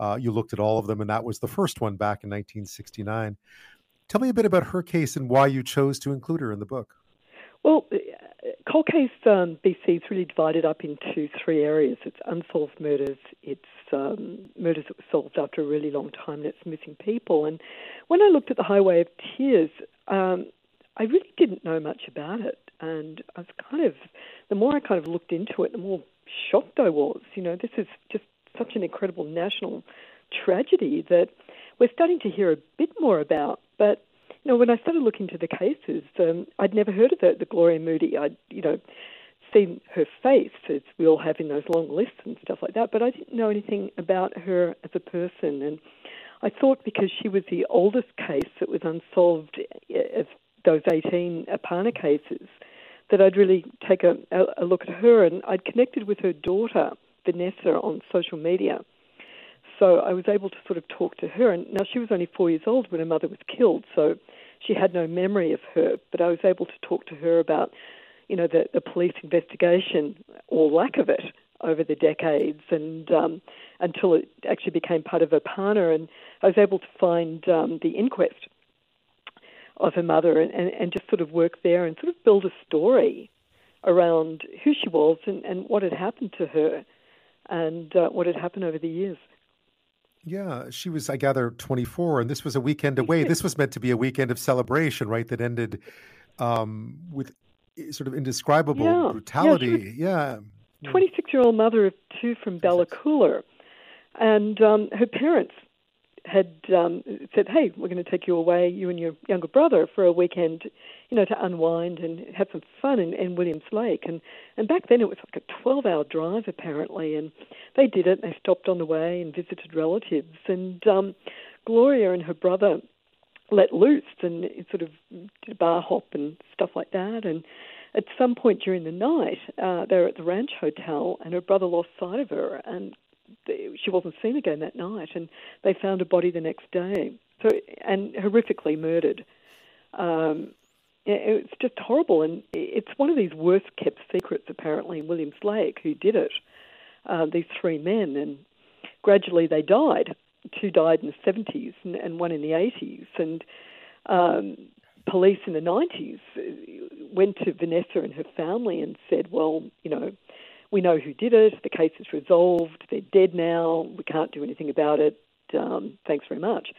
uh, you looked at all of them, and that was the first one back in 1969. Tell me a bit about her case and why you chose to include her in the book. Well, cold case um, BC is really divided up into three areas. It's unsolved murders, it's um, murders that were solved after a really long time, and it's missing people. And when I looked at the Highway of Tears, um, I really didn't know much about it and I was kind of the more I kind of looked into it, the more shocked I was. You know, this is just such an incredible national tragedy that we're starting to hear a bit more about. But know, when I started looking into the cases, um, I'd never heard of the, the Gloria Moody. I'd you know seen her face as we all have in those long lists and stuff like that, but I didn't know anything about her as a person. And I thought because she was the oldest case that was unsolved uh, of those 18 E-Pana cases, that I'd really take a, a, look at her. And I'd connected with her daughter, Vanessa, on social media. So I was able to sort of talk to her. And now she was only four years old when her mother was killed, so she had no memory of her. But I was able to talk to her about, you know, the, the police investigation or lack of it over the decades, and um, until it actually became part of E-Pana. And I was able to find um, the inquest of her mother and, and, and just sort of work there and sort of build a story around who she was and, and what had happened to her and uh, what had happened over the years. Yeah, she was, I gather, 24, and this was a weekend away. this was meant to be a weekend of celebration, right? That ended um, with sort of indescribable yeah. brutality. Yeah. 26 year old mother of two from Bella Coola. And um, her parents had um, said, "Hey, we're going to take you away, you and your younger brother, for a weekend, you know, to unwind and have some fun in, in Williams Lake." And and back then it was like a 12-hour drive apparently, and they did it. They stopped on the way and visited relatives, and um, Gloria and her brother let loose and sort of did bar hop and stuff like that. And at some point during the night, uh, they were at the ranch hotel, and her brother lost sight of her and she wasn't seen again that night, and they found a body the next day. So and horrifically murdered. Um, it's just horrible, and it's one of these worst kept secrets apparently William Williams Lake. Who did it? Uh, these three men, and gradually they died. Two died in the 70s and, and one in the 80s, and um, police in the 90s went to Vanessa and her family and said, "Well, you know, we know who did it. The case is resolved. They're dead now. We can't do anything about it. Um, thanks very much.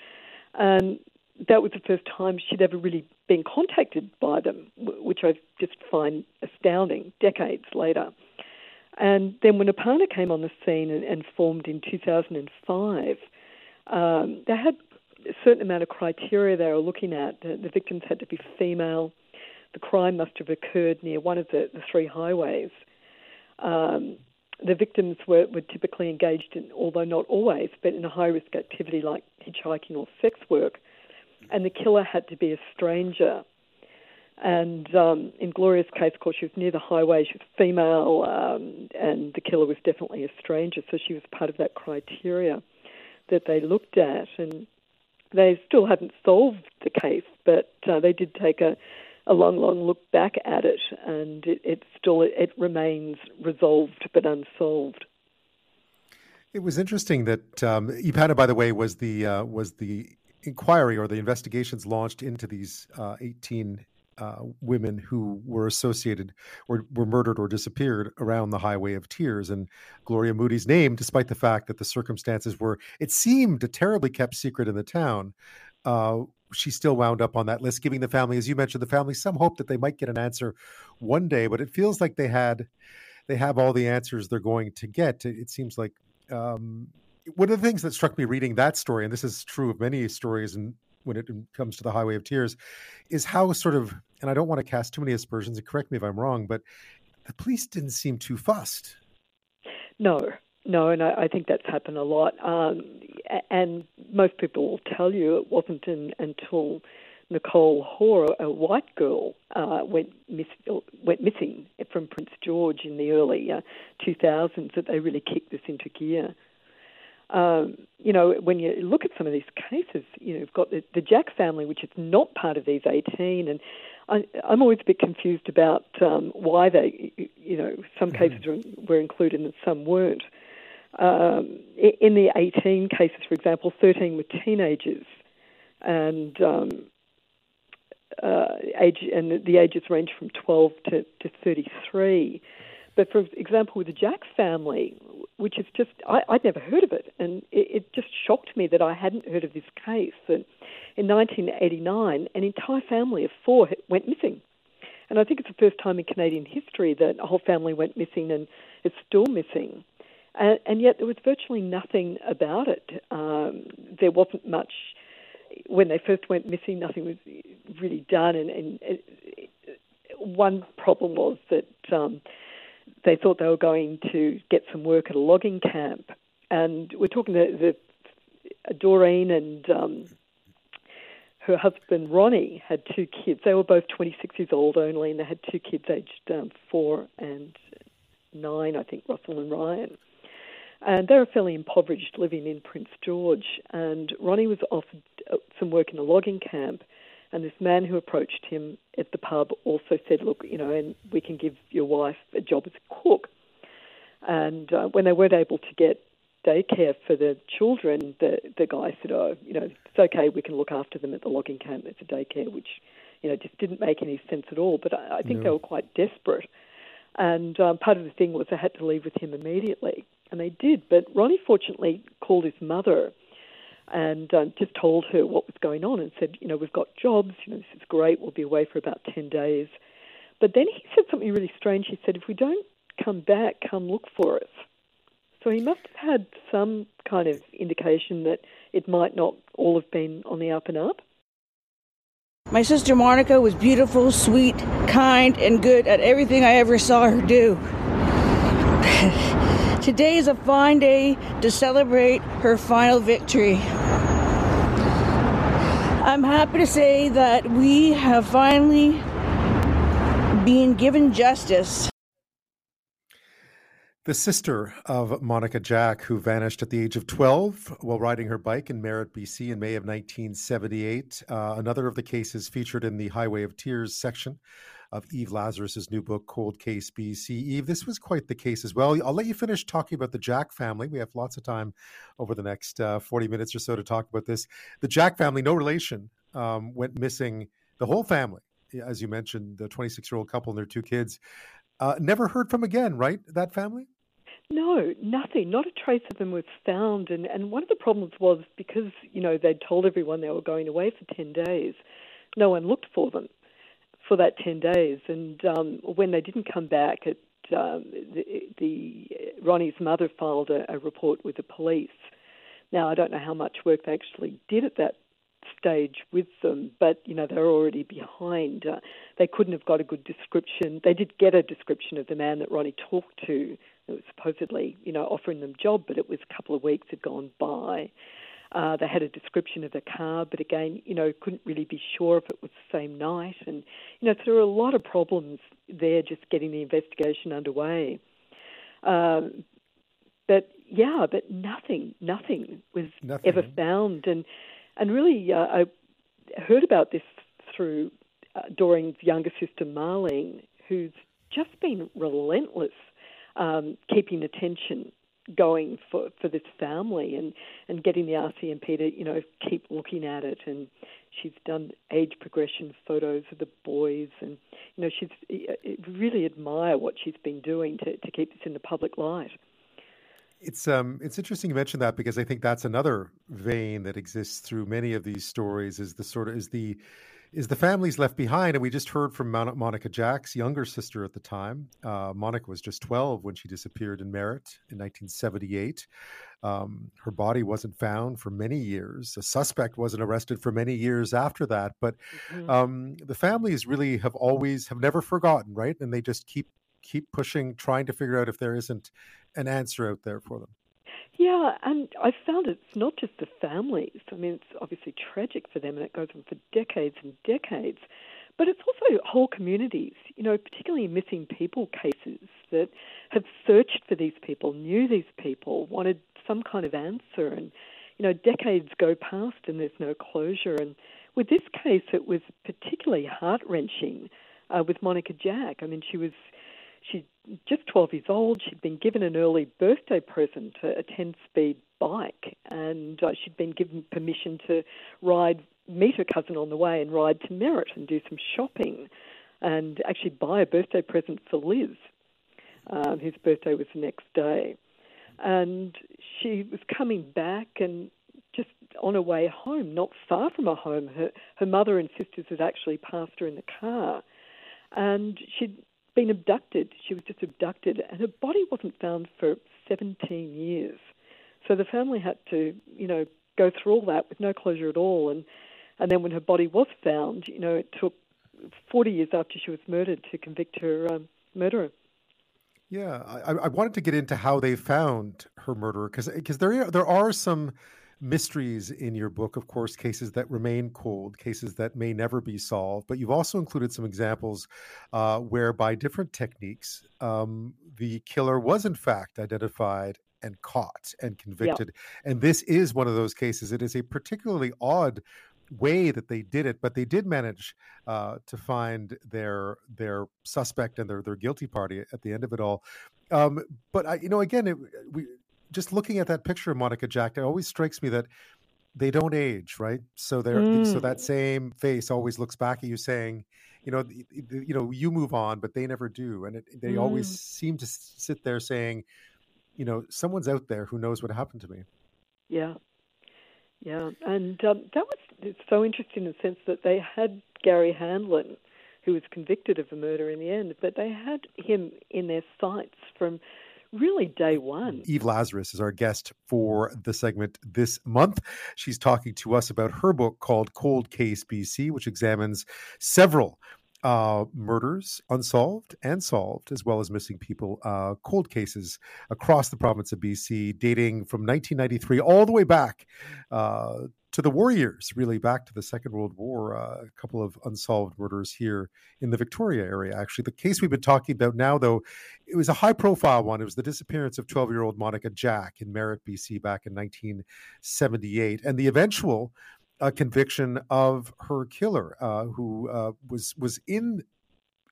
And that was the first time she'd ever really been contacted by them, which I just find astounding decades later. And then when E-Pana came on the scene and, and formed in 2005, um, they had a certain amount of criteria they were looking at. The, the, victims had to be female. The crime must have occurred near one of the, the three highways. Um, the victims were, were typically engaged in, although not always, but in a high risk activity like hitchhiking or sex work. And the killer had to be a stranger. And um, in Gloria's case, of course, she was near the highway, she was female, um, and the killer was definitely a stranger, so she was part of that criteria that they looked at. And they still haven't solved the case, but uh, they did take a, a long, long look back at it, and it, it still it remains resolved but unsolved. It was interesting that um, E-Pana, by the way, was the uh, was the inquiry or the investigations launched into these uh, 18 uh, women who were associated or were murdered or disappeared around the Highway of Tears. And Gloria Moody's name, despite the fact that the circumstances were, it seemed, a terribly kept secret in the town, uh, she still wound up on that list, giving the family, as you mentioned, the family some hope that they might get an answer one day. But it feels like they had, they have all the answers they're going to get. It, it seems like um, one of the things that struck me reading that story, and this is true of many stories and when it comes to the Highway of Tears, is how sort of and I don't want to cast too many aspersions, and correct me if I'm wrong, but the police didn't seem too fussed. No, no, and I, I think that's happened a lot. Um, and most people will tell you it wasn't in, until Nicole Hoar, a white girl, uh, went, miss, went missing from Prince George in the early uh, 2000s that they really kicked this into gear. Um, you know, when you look at some of these cases, you know, you've got the, the Jack family, which is not part of these 18, and I, am always a bit confused about um, why they, you know, some mm-hmm. cases were, were included and some weren't. Um, in the 18 cases, for example, 13 were teenagers, and um, uh, age and the ages range from 12 to, to 33. But for example, with the Jack family, which is just, I, would never heard of it. And it, it, just shocked me that I hadn't heard of this case. And in 1989, an entire family of four went missing. And I think it's the first time in Canadian history that a whole family went missing and is still missing. And, and yet there was virtually nothing about it. Um, there wasn't much, when they first went missing, nothing was really done. And, and it, one problem was that um, they thought they were going to get some work at a logging camp. And we're talking to the Doreen and um, her husband Ronnie had two kids. They were both 26 years old only, and they had two kids aged um, four and nine, I think, Russell and Ryan. And they were fairly impoverished, living in Prince George. And Ronnie was offered uh, some work in a logging camp, and this man who approached him at the pub also said, Look, you know, and we can give your wife a job as a cook. And uh, when they weren't able to get daycare for the children, the, the guy said, Oh, you know, it's okay, we can look after them at the logging camp. It's a daycare, which, you know, just didn't make any sense at all. But I, I think no. they were quite desperate. And um, part of the thing was they had to leave with him immediately. And they did. But Ronnie fortunately called his mother and um, just told her what was going on and said, you know, we've got jobs, you know, this is great, we'll be away for about 10 days. But then he said something really strange. He said, if we don't come back, come look for us. So he must have had some kind of indication that it might not all have been on the up and up. My sister Monica was beautiful, sweet, kind, and good at everything I ever saw her do. Today is a fine day to celebrate her final victory. I'm happy to say that we have finally been given justice. The sister of Monica Jack, who vanished at the age of 12 while riding her bike in Merritt, BC in May of 1978. Uh, another of the cases featured in the Highway of Tears section of Eve Lazarus's new book, Cold Case BC. Eve, this was quite the case as well. I'll let you finish talking about the Jack family. We have lots of time over the next uh, 40 minutes or so to talk about this. The Jack family, no relation, um, went missing. The whole family, as you mentioned, the 26 year old couple and their two kids, uh, never heard from again, right? That family? No, nothing. Not a trace of them was found. And, and one of the problems was because, you know, they'd told everyone they were going away for 10 days, no one looked for them for that 10 days. And um, when they didn't come back, it, um, the, the, Ronnie's mother filed a, a report with the police. Now, I don't know how much work they actually did at that stage with them, but you know they're already behind. Uh, they couldn't have got a good description. They did get a description of the man that Ronnie talked to. It was supposedly you know offering them job, but it was a couple of weeks had gone by. Uh, they had a description of the car, but again, you know, couldn't really be sure if it was the same night. And, you know, so there were a lot of problems there just getting the investigation underway. Um, but yeah, but nothing, nothing was nothing. ever found. And, and really, uh, I heard about this through uh, Doreen's younger sister, Marlene, who's just been relentless um, keeping attention going for, for this family and, and getting the RCMP to, you know, keep looking at it. And she's done age progression photos of the boys. And, you know, she's really admire what she's been doing to, to keep this in the public light. It's um it's interesting you mentioned that because I think that's another vein that exists through many of these stories is the sort of is the is the families left behind. And we just heard from Monica Jack's younger sister at the time. Uh, Monica was just 12 when she disappeared in Merritt in 1978. Um, her body wasn't found for many years. A suspect wasn't arrested for many years after that. But mm-hmm. um, the families really have always have never forgotten, right? And they just keep keep pushing, trying to figure out if there isn't an answer out there for them. Yeah, and I found it's not just the families. I mean, it's obviously tragic for them, and it goes on for decades and decades. But it's also whole communities, you know, particularly missing people cases that have searched for these people, knew these people, wanted some kind of answer, and you know, decades go past and there's no closure. And with this case, it was particularly heart wrenching uh, with Monica Jack. I mean, she was She's just 12 years old. She'd been given an early birthday present, a 10 speed bike, and uh, she'd been given permission to ride, meet her cousin on the way and ride to Merritt and do some shopping and actually buy a birthday present for Liz, um, whose birthday was the next day. And she was coming back and just on her way home, not far from her home, her, her mother and sisters had actually passed her in the car. And she'd been abducted. She was just abducted, and her body wasn't found for 17 years. So the family had to, you know, go through all that with no closure at all. And and then when her body was found, you know, it took 40 years after she was murdered to convict her um, murderer. Yeah, I, I wanted to get into how they found her murderer because because there there are some mysteries in your book, of course, cases that remain cold, cases that may never be solved. But you've also included some examples uh, where, by different techniques, um, the killer was in fact identified and caught and convicted. And this is one of those cases. It is a particularly odd way that they did it, but they did manage uh, to find their their suspect and their their guilty party at the end of it all. Um, but I, you know, again, it, we just looking at that picture of Monica Jack, it always strikes me that they don't age, right? So they're mm. so that same face always looks back at you saying, you know, you know, you move on, but they never do, and it, they mm. always seem to sit there saying, you know, someone's out there who knows what happened to me. Yeah, yeah, and um, that was so interesting in the sense that they had Garry Handlen, who was convicted of a murder in the end, but they had him in their sights from really day one. Eve Lazarus is our guest for the segment this month. She's talking to us about her book called Cold Case BC, which examines several uh, murders, unsolved and solved, as well as missing people, uh, cold cases across the province of BC, dating from 1993 all the way back uh, to the warriors, really back to the Second World War. Uh, a couple of unsolved murders here in the Victoria area. Actually, the case we've been talking about now, though, it was a high-profile one. It was the disappearance of 12-year-old Monica Jack in Merritt, BC, back in 1978, and the eventual uh, conviction of her killer, uh, who uh, was was in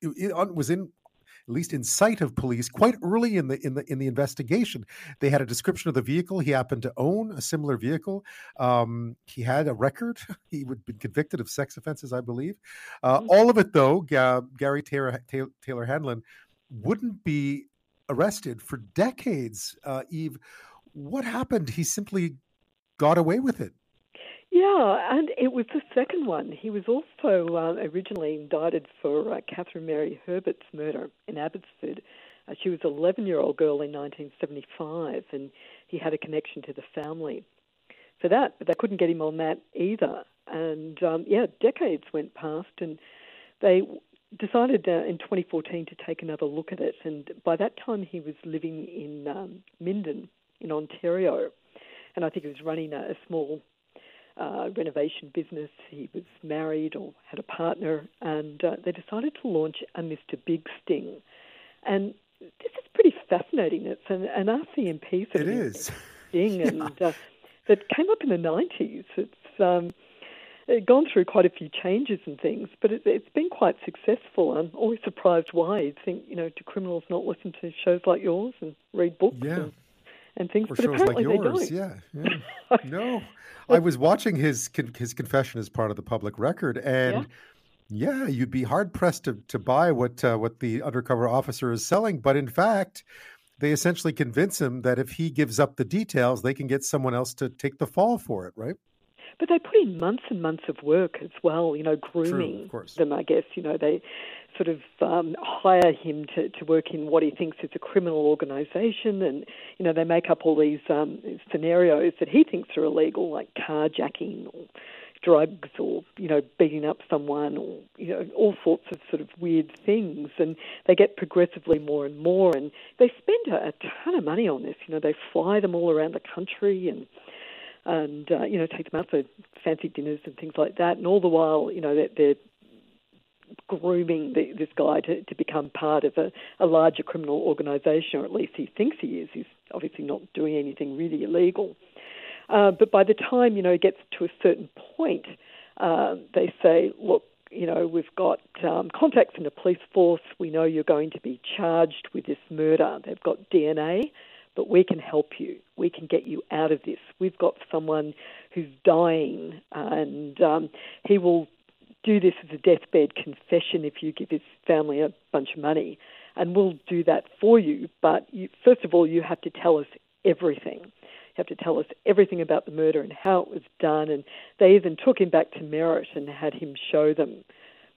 was in at least in sight of police quite early in the in the in the investigation. They had a description of the vehicle. He happened to own a similar vehicle. Um, he had a record. He would been convicted of sex offenses, I believe. Uh, mm-hmm. All of it, though, G- Garry Taylor, Taylor Handlen wouldn't be arrested for decades. Uh, Eve, what happened? He simply got away with it. Yeah, and it was the second one. He was also uh, originally indicted for uh, Catherine Mary Herbert's murder in Abbotsford. Uh, she was an 11 year old girl in 1975, and he had a connection to the family for that, but they couldn't get him on that either. And um, yeah, decades went past, and they decided uh, in 2014 to take another look at it. And by that time, he was living in um, Minden in Ontario, and I think he was running a, a small uh, renovation business. He was married or had a partner, and uh, they decided to launch a Mr. Big Sting. And this is pretty fascinating. It's an, an RCMP sort it is. sting, yeah. and uh, that came up in the 90s. It's um, gone through quite a few changes and things, but it, has been quite successful. I'm always surprised why. You'd think, you know, do criminals not listen to shows like yours and read books? Yeah. And, and things. Or but shows like yours, yeah. yeah. no, I was watching his his confession as part of the public record, and yeah, yeah you'd be hard pressed to to buy what uh, what the undercover officer is selling. But in fact, they essentially convince him that if he gives up the details, they can get someone else to take the fall for it, right? But they put in months and months of work as well, you know, grooming True, them, I guess. You know, they sort of um, hire him to, to work in what he thinks is a criminal organisation, and, you know, they make up all these um, scenarios that he thinks are illegal, like carjacking or drugs or, you know, beating up someone or, you know, all sorts of sort of weird things. And they get progressively more and more, and they spend a, a ton of money on this. You know, they fly them all around the country and and uh, you know take them out for fancy dinners and things like that. And all the while, you know, they're, they're grooming the, this guy to, to become part of a, a larger criminal organisation, or at least he thinks he is. He's obviously not doing anything really illegal. Uh, but by the time you know it gets to a certain point, uh, they say, look. You know, we've got um, contacts in the police force. We know you're going to be charged with this murder. They've got DNA but we can help you. We can get you out of this. We've got someone who's dying, and um, he will do this as a deathbed confession if you give his family a bunch of money, and we'll do that for you. But you, first of all, you have to tell us everything. You have to tell us everything about the murder and how it was done. And they even took him back to Merritt and had him show them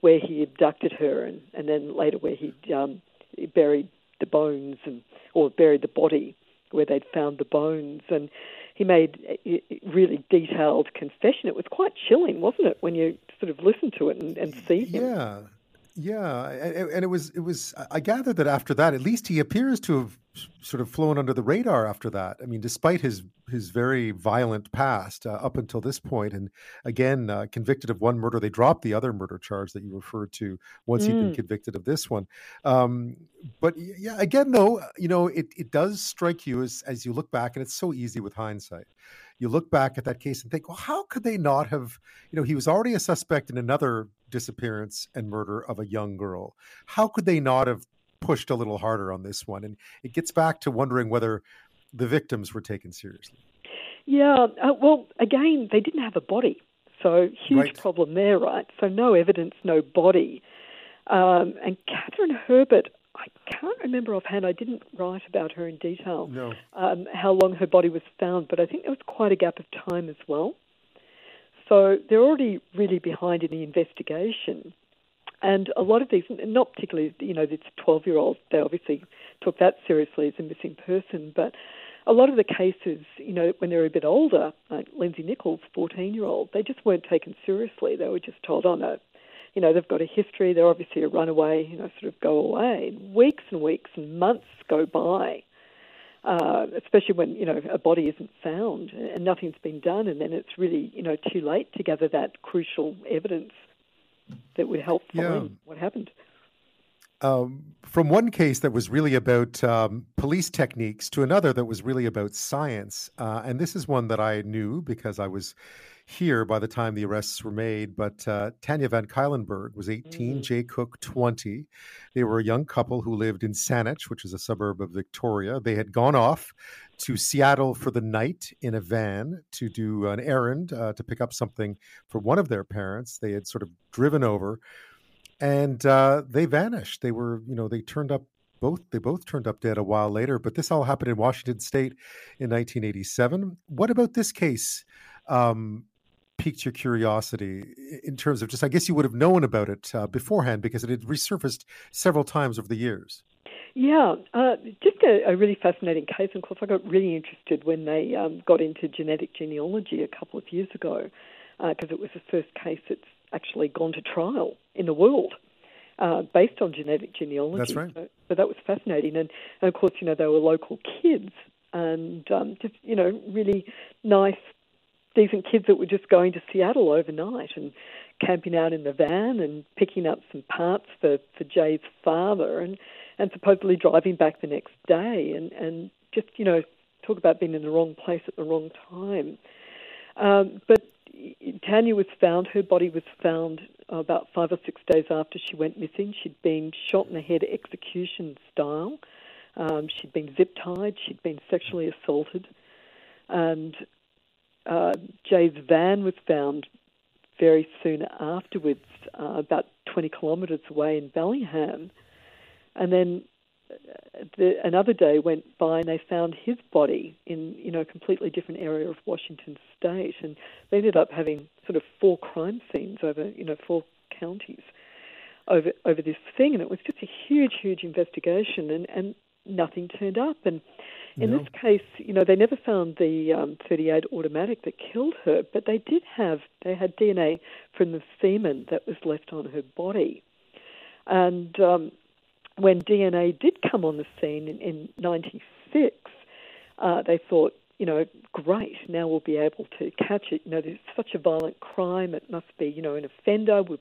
where he abducted her, and, and then later where he um, buried the bones and or buried the body where they'd found the bones. And he made a really detailed confession. It was quite chilling, wasn't it, when you sort of listen to it and, and see him? Yeah. Yeah, and it was it was. I gather that after that, at least he appears to have sort of flown under the radar after that. I mean, despite his his very violent past uh, up until this point, and again uh, convicted of one murder, they dropped the other murder charge that you referred to once mm. he'd been mm. convicted of this one. Um, but yeah, again, though, you know, it it does strike you as as you look back, and it's so easy with hindsight you look back at that case and think, well, how could they not have? You know, he was already a suspect in another disappearance and murder of a young girl. How could they not have pushed a little harder on this one? And it gets back to wondering whether the victims were taken seriously. Yeah, uh, well, again, they didn't have a body. So, huge right. problem there, right? So, no evidence, no body. Um, and Catherine Herbert, can't remember offhand. I didn't write about her in detail. No. Um, how long her body was found, but I think there was quite a gap of time as well. So they're already really behind in the investigation. And a lot of these, not particularly, you know, this 12 year old, they obviously took that seriously as a missing person, but a lot of the cases, you know, when they were a bit older, like Lindsey Nicholls, 14 year old, they just weren't taken seriously. They were just told, oh no, you know, they've got a history, they're obviously a runaway, you know, sort of go away. Weeks and weeks and months go by, uh, especially when, you know, a body isn't found and nothing's been done, and then it's really, you know, too late to gather that crucial evidence that would help find yeah. what happened. Um, from one case that was really about um, police techniques to another that was really about science. Uh, and this is one that I knew because I was here by the time the arrests were made. But uh, Tanya Van Cuylenborg was 18, mm. Jay Cook 20. They were a young couple who lived in Saanich, which is a suburb of Victoria. They had gone off to Seattle for the night in a van to do an errand uh, to pick up something for one of their parents. They had sort of driven over and uh, they vanished. They were, you know, they turned up both they both turned up dead a while later but this all happened in washington state in 1987 what about this case um, piqued your curiosity in terms of just, I guess you would have known about it uh, beforehand because it had resurfaced several times over the years. Yeah, uh, just a, a, really fascinating case. And of course, I got really interested when they um, got into genetic genealogy a couple of years ago because uh, it was the first case that's actually gone to trial in the world. Uh, based on genetic genealogy. That's right. So, so that was fascinating. And, and, of course, you know, they were local kids and um, just, you know, really nice decent kids that were just going to Seattle overnight and camping out in the van and picking up some parts for, for Jay's father and, and supposedly driving back the next day and, and just, you know, talk about being in the wrong place at the wrong time. Um, but Tanya was found, her body was found about five or six days after she went missing. She'd been shot in the head execution style Um, she'd been zip tied, she'd been sexually assaulted, and uh, Jay's van was found very soon afterwards, uh, about 20 kilometres away in Bellingham. And then uh, the, another day went by and they found his body in you know a completely different area of Washington State, and they ended up having sort of four crime scenes over you know four counties over over this thing, and it was just a huge, huge investigation, and and nothing turned up, and in no. this case, you know, they never found the um, 38 automatic that killed her, but they did have they had DNA from the semen that was left on her body, and um, when DNA did come on the scene in, in 96, uh, they thought, you know, great, now we'll be able to catch it. You know, there's such a violent crime, it must be, you know, an offender. We'll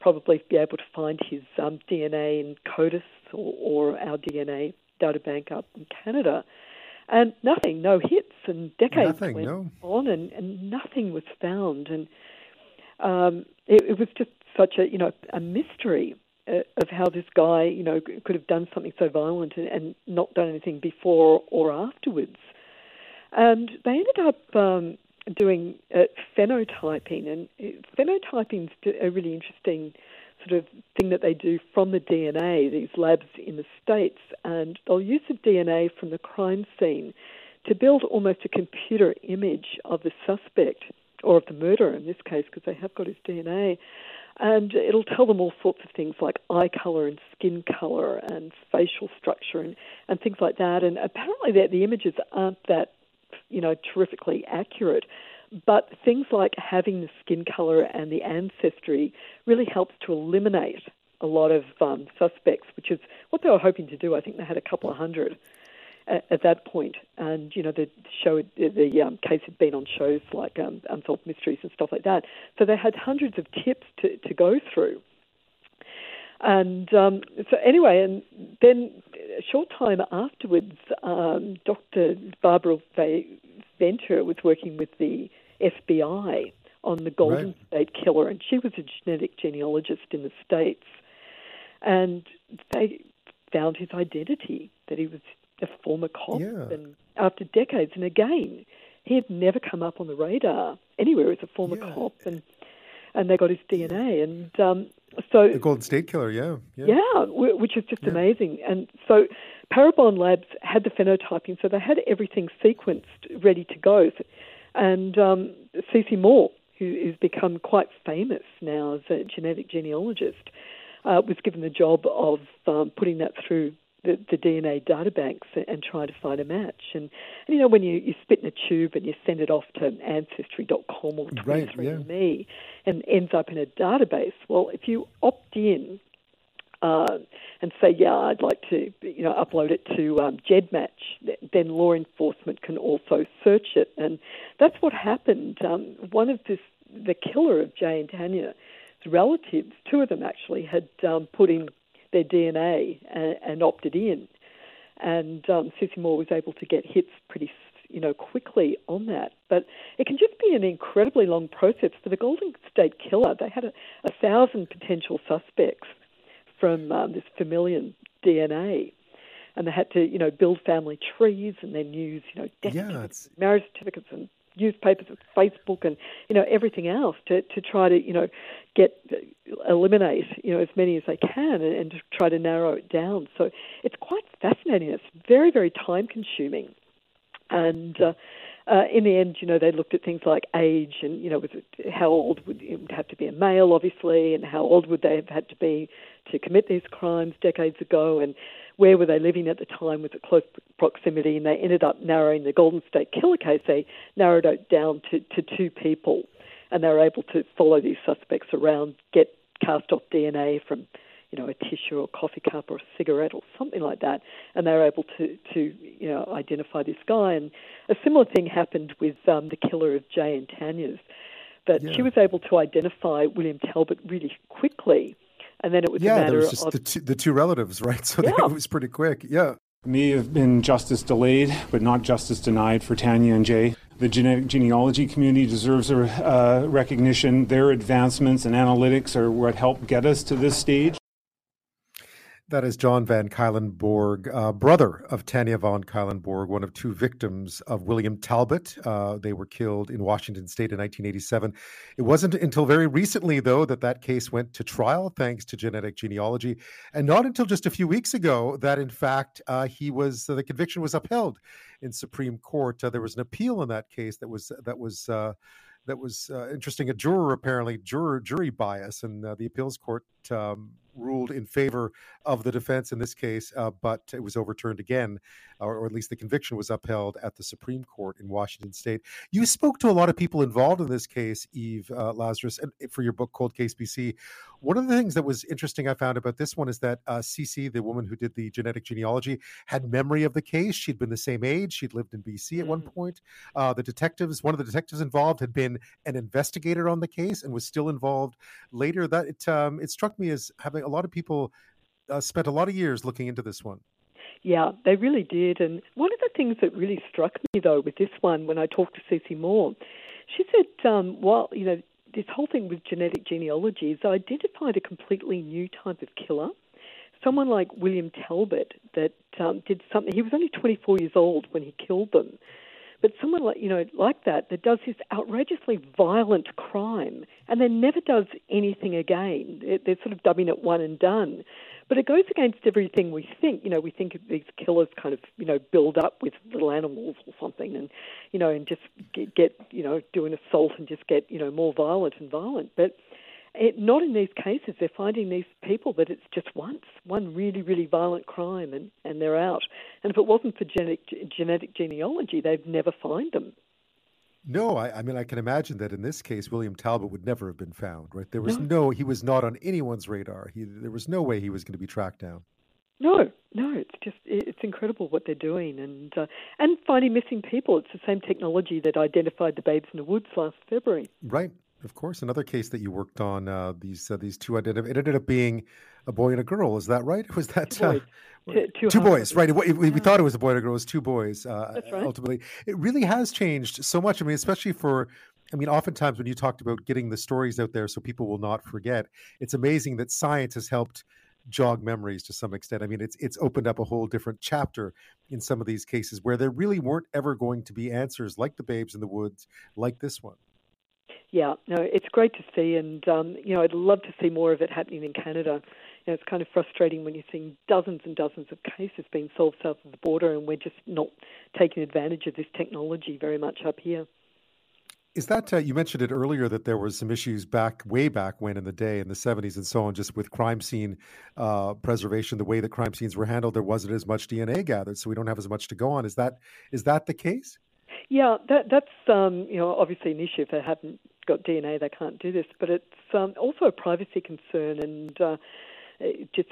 probably be able to find his um, DNA in CODIS or, or our DNA databank up in Canada. And nothing, no hits, and decades nothing, went no. on, and, and nothing was found. And um, it, it was just such a, you know, a mystery uh, of how this guy, you know, could have done something so violent and, and not done anything before or afterwards. And they ended up um, doing uh, phenotyping, and uh, phenotyping is a really interesting sort of thing that they do from the DNA, these labs in the States, and they'll use the DNA from the crime scene to build almost a computer image of the suspect or of the murderer in this case, because they have got his DNA. And it'll tell them all sorts of things like eye color and skin color and facial structure and, and things like that. And apparently, the, the images aren't that, you know, terrifically accurate. But things like having the skin color and the ancestry really helps to eliminate a lot of um, suspects, which is what they were hoping to do. I think they had a couple of hundred at, at that point. And you know, the show, the um, case had been on shows like um, Unsolved Mysteries and stuff like that. So they had hundreds of tips to, to go through. And um, so anyway, and then a short time afterwards, um, Dr. Barbara Venter was working with the FBI on the Golden right. State Killer, and she was a genetic genealogist in the States. And they found his identity, that he was a former cop. Yeah. And after decades, and again, he had never come up on the radar anywhere as a former yeah. cop. And and they got his DNA. And um, so the Golden State Killer, yeah, yeah, yeah which is just yeah. amazing. And so Parabon Labs had the phenotyping, so they had everything sequenced, ready to go. And um, Cece Moore, who has become quite famous now as a genetic genealogist, uh, was given the job of um, putting that through the, the DNA databanks and try to find a match. And, and you know, when you, you spit in a tube and you send it off to Ancestry.com or 23andMe right, yeah. and ends up in a database, well, if you opt in uh, and say, yeah, I'd like to, you know, upload it to um, GEDmatch, then law enforcement can also search it. And that's what happened. Um, one of this, the killer of Jay and Tanya's relatives, two of them actually, had um, put in their DNA and, and opted in. And um, Cece Moore was able to get hits pretty, you know, quickly on that. But it can just be an incredibly long process. For the Golden State Killer, they had a, a thousand potential suspects from um, this familial DNA. And they had to, you know, build family trees and then use, you know, death yeah, marriage certificates and newspapers Facebook and you know everything else to to try to you know get eliminate you know as many as they can and, and to try to narrow it down. So it's quite fascinating. It's very very time consuming, and. Uh, uh, in the end, you know, they looked at things like age and, you know, was it, how old would it would have to be a male, obviously, and how old would they have had to be to commit these crimes decades ago, and where were they living at the time? Was it close proximity? And they ended up narrowing the Golden State Killer case. They narrowed it down to, to two people, and they were able to follow these suspects around, get cast off DNA from, you know, a tissue or a coffee cup or a cigarette or something like that, and they were able to, to you know, identify this guy. And a similar thing happened with um, the killer of Jay and Tanya's. But yeah. she was able to identify William Talbot really quickly and then it was yeah, a matter there was just of the two, the two relatives, right? So yeah. it was pretty quick. Yeah. May have been justice delayed, but not justice denied for Tanya and Jay. The genetic genealogy community deserves a uh, recognition. Their advancements and analytics are what helped get us to this stage. That is John Van Cuylenborg, uh, brother of Tanya Van Cuylenborg, one of two victims of William Talbot. Uh, they were killed in Washington state in 1987. It wasn't until very recently, though, that that case went to trial, thanks to genetic genealogy. And not until just a few weeks ago that, in fact, uh, he was the conviction was upheld in Supreme Court. Uh, there was an appeal in that case that was that was uh, that was uh, interesting. A juror apparently juror jury bias, and uh, the appeals court um, ruled in favor of the defense in this case, uh, but it was overturned again, or, or, at least the conviction was upheld at the Supreme Court in Washington State. You spoke to a lot of people involved in this case, Eve uh, Lazarus, and for your book Cold Case BC. One of the things that was interesting I found about this one is that uh, Cece, the woman who did the genetic genealogy, had memory of the case. She'd been the same age. She'd lived in BC at one mm. point. Uh, the detectives, one of the detectives involved, had been an investigator on the case and was still involved later. That it um, it struck me as having a lot of people uh, spent a lot of years looking into this one. Yeah, they really did. And one of the things that really struck me, though, with this one, when I talked to Cece Moore, she said, um, well, you know, this whole thing with genetic genealogy is identified a completely new type of killer. Someone like William Talbot that um, did something. He was only 24 years old when he killed them, but someone like you know like that that does this outrageously violent crime and then never does anything again. They're sort of dubbing it one and done. But it goes against everything we think. You know, we think these killers kind of, you know, build up with little animals or something and, you know, and just get, get you know, do an assault and just get, you know, more violent and violent. But it, not in these cases. They're finding these people that it's just once, one really, really violent crime, and, and they're out. And if it wasn't for genetic, genetic genealogy, they'd never find them. No, I, I, mean, I can imagine that in this case, William Talbot would never have been found, right? There was no, no he was not on anyone's radar. He, there was no way he was going to be tracked down. No, no, it's just it's incredible what they're doing, and uh, and finding missing people. It's the same technology that identified the babes in the woods last February. Right, of course. Another case that you worked on. Uh, these uh, these two identified. It ended up being a boy and a girl. Is that right? Was that two boys? Uh, two, two boys, right? We, we, thought it was a boy and a girl. It was two boys. Uh, That's right. Ultimately, it really has changed so much. I mean, especially for. I mean, oftentimes when you talked about getting the stories out there so people will not forget, it's amazing that science has helped jog memories to some extent. I mean, it's it's opened up a whole different chapter in some of these cases where there really weren't ever going to be answers like the babes in the woods, like this one. Yeah, no, it's great to see, and um, you know, I'd love to see more of it happening in Canada. You know, it's kind of frustrating when you're seeing dozens and dozens of cases being solved south of the border, and we're just not taking advantage of this technology very much up here. Is that uh, you mentioned it earlier that there was some issues back way back when in the day in the 70s and so on, just with crime scene uh, preservation, the way that crime scenes were handled, there wasn't as much DNA gathered, so we don't have as much to go on. Is that is that the case? Yeah, that, that's um, you know obviously an issue if they haven't got DNA, they can't do this. But it's um, also a privacy concern, and uh, just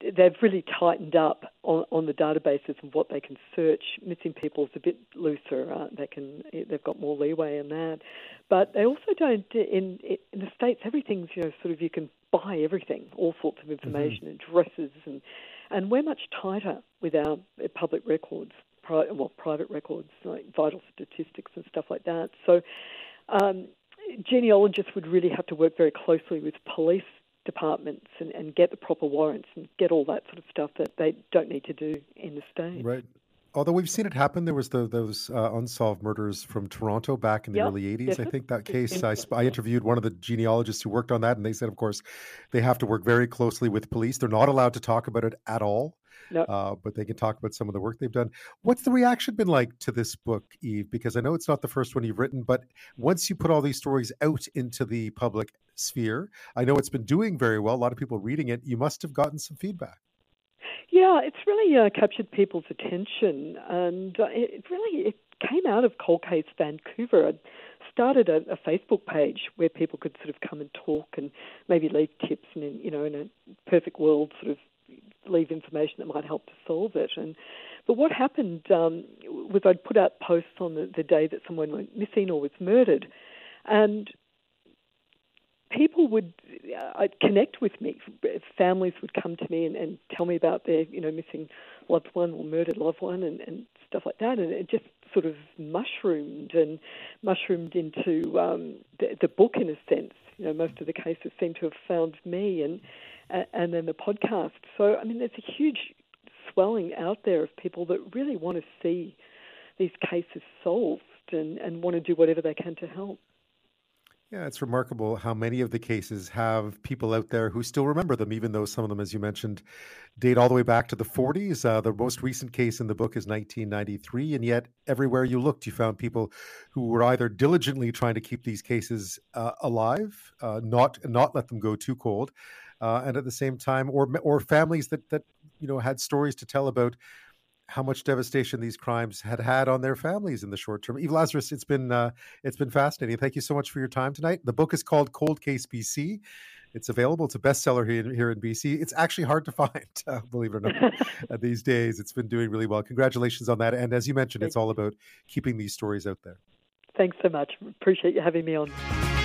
they've really tightened up on, on the databases of what they can search. Missing people is a bit looser. Uh, they can they've got more leeway in that, but they also don't in in the states. Everything's you know sort of you can buy everything, all sorts of information, mm-hmm. addresses, and and we're much tighter with our public records. Pri- well, private records like vital statistics and stuff like that. So, um, genealogists would really have to work very closely with police departments and, and get the proper warrants and get all that sort of stuff that they don't need to do in the state. Right. Although we've seen it happen, there was the, those uh, unsolved murders from Toronto back in the yep, early '80s. I think that case. I, I, interviewed one of the genealogists who worked on that, and they said, of course, they have to work very closely with police. They're not allowed to talk about it at all. No. Uh, but they can talk about some of the work they've done. What's the reaction been like to this book, Eve? Because I know it's not the first one you've written, but once you put all these stories out into the public sphere, I know it's been doing very well. A lot of people reading it. You must have gotten some feedback. Yeah, it's really uh, captured people's attention, and uh, it really it came out of Cold Case Vancouver. I started a, a, Facebook page where people could sort of come and talk and maybe leave tips, and you know, in a perfect world, sort of leave information that might help to solve it. And but what happened um, was I'd put out posts on the, the day that someone went missing or was murdered, and people would uh, connect with me. Families would come to me and, and tell me about their you know missing loved one or murdered loved one and, and stuff like that, and it just sort of mushroomed and mushroomed into um, the, the book in a sense. You know, most of the cases seem to have found me and and, then the podcast. So, I mean, there's a huge swelling out there of people that really want to see these cases solved and, and want to do whatever they can to help. Yeah, it's remarkable how many of the cases have people out there who still remember them, even though some of them, as you mentioned, date all the way back to the 40s. Uh, the most recent case in the book is 1993, and yet everywhere you looked, you found people who were either diligently trying to keep these cases uh, alive, uh, not not let them go too cold, uh, and at the same time, or or families that that you know had stories to tell about how much devastation these crimes had had on their families in the short term. Eve Lazarus, it's been uh, it's been fascinating. Thank you so much for your time tonight. The book is called Cold Case BC. It's available. It's a bestseller here, here in BC. It's actually hard to find, uh, believe it or not, uh, these days. It's been doing really well. Congratulations on that. And as you mentioned, it's all about keeping these stories out there. Thanks so much. Appreciate you having me on.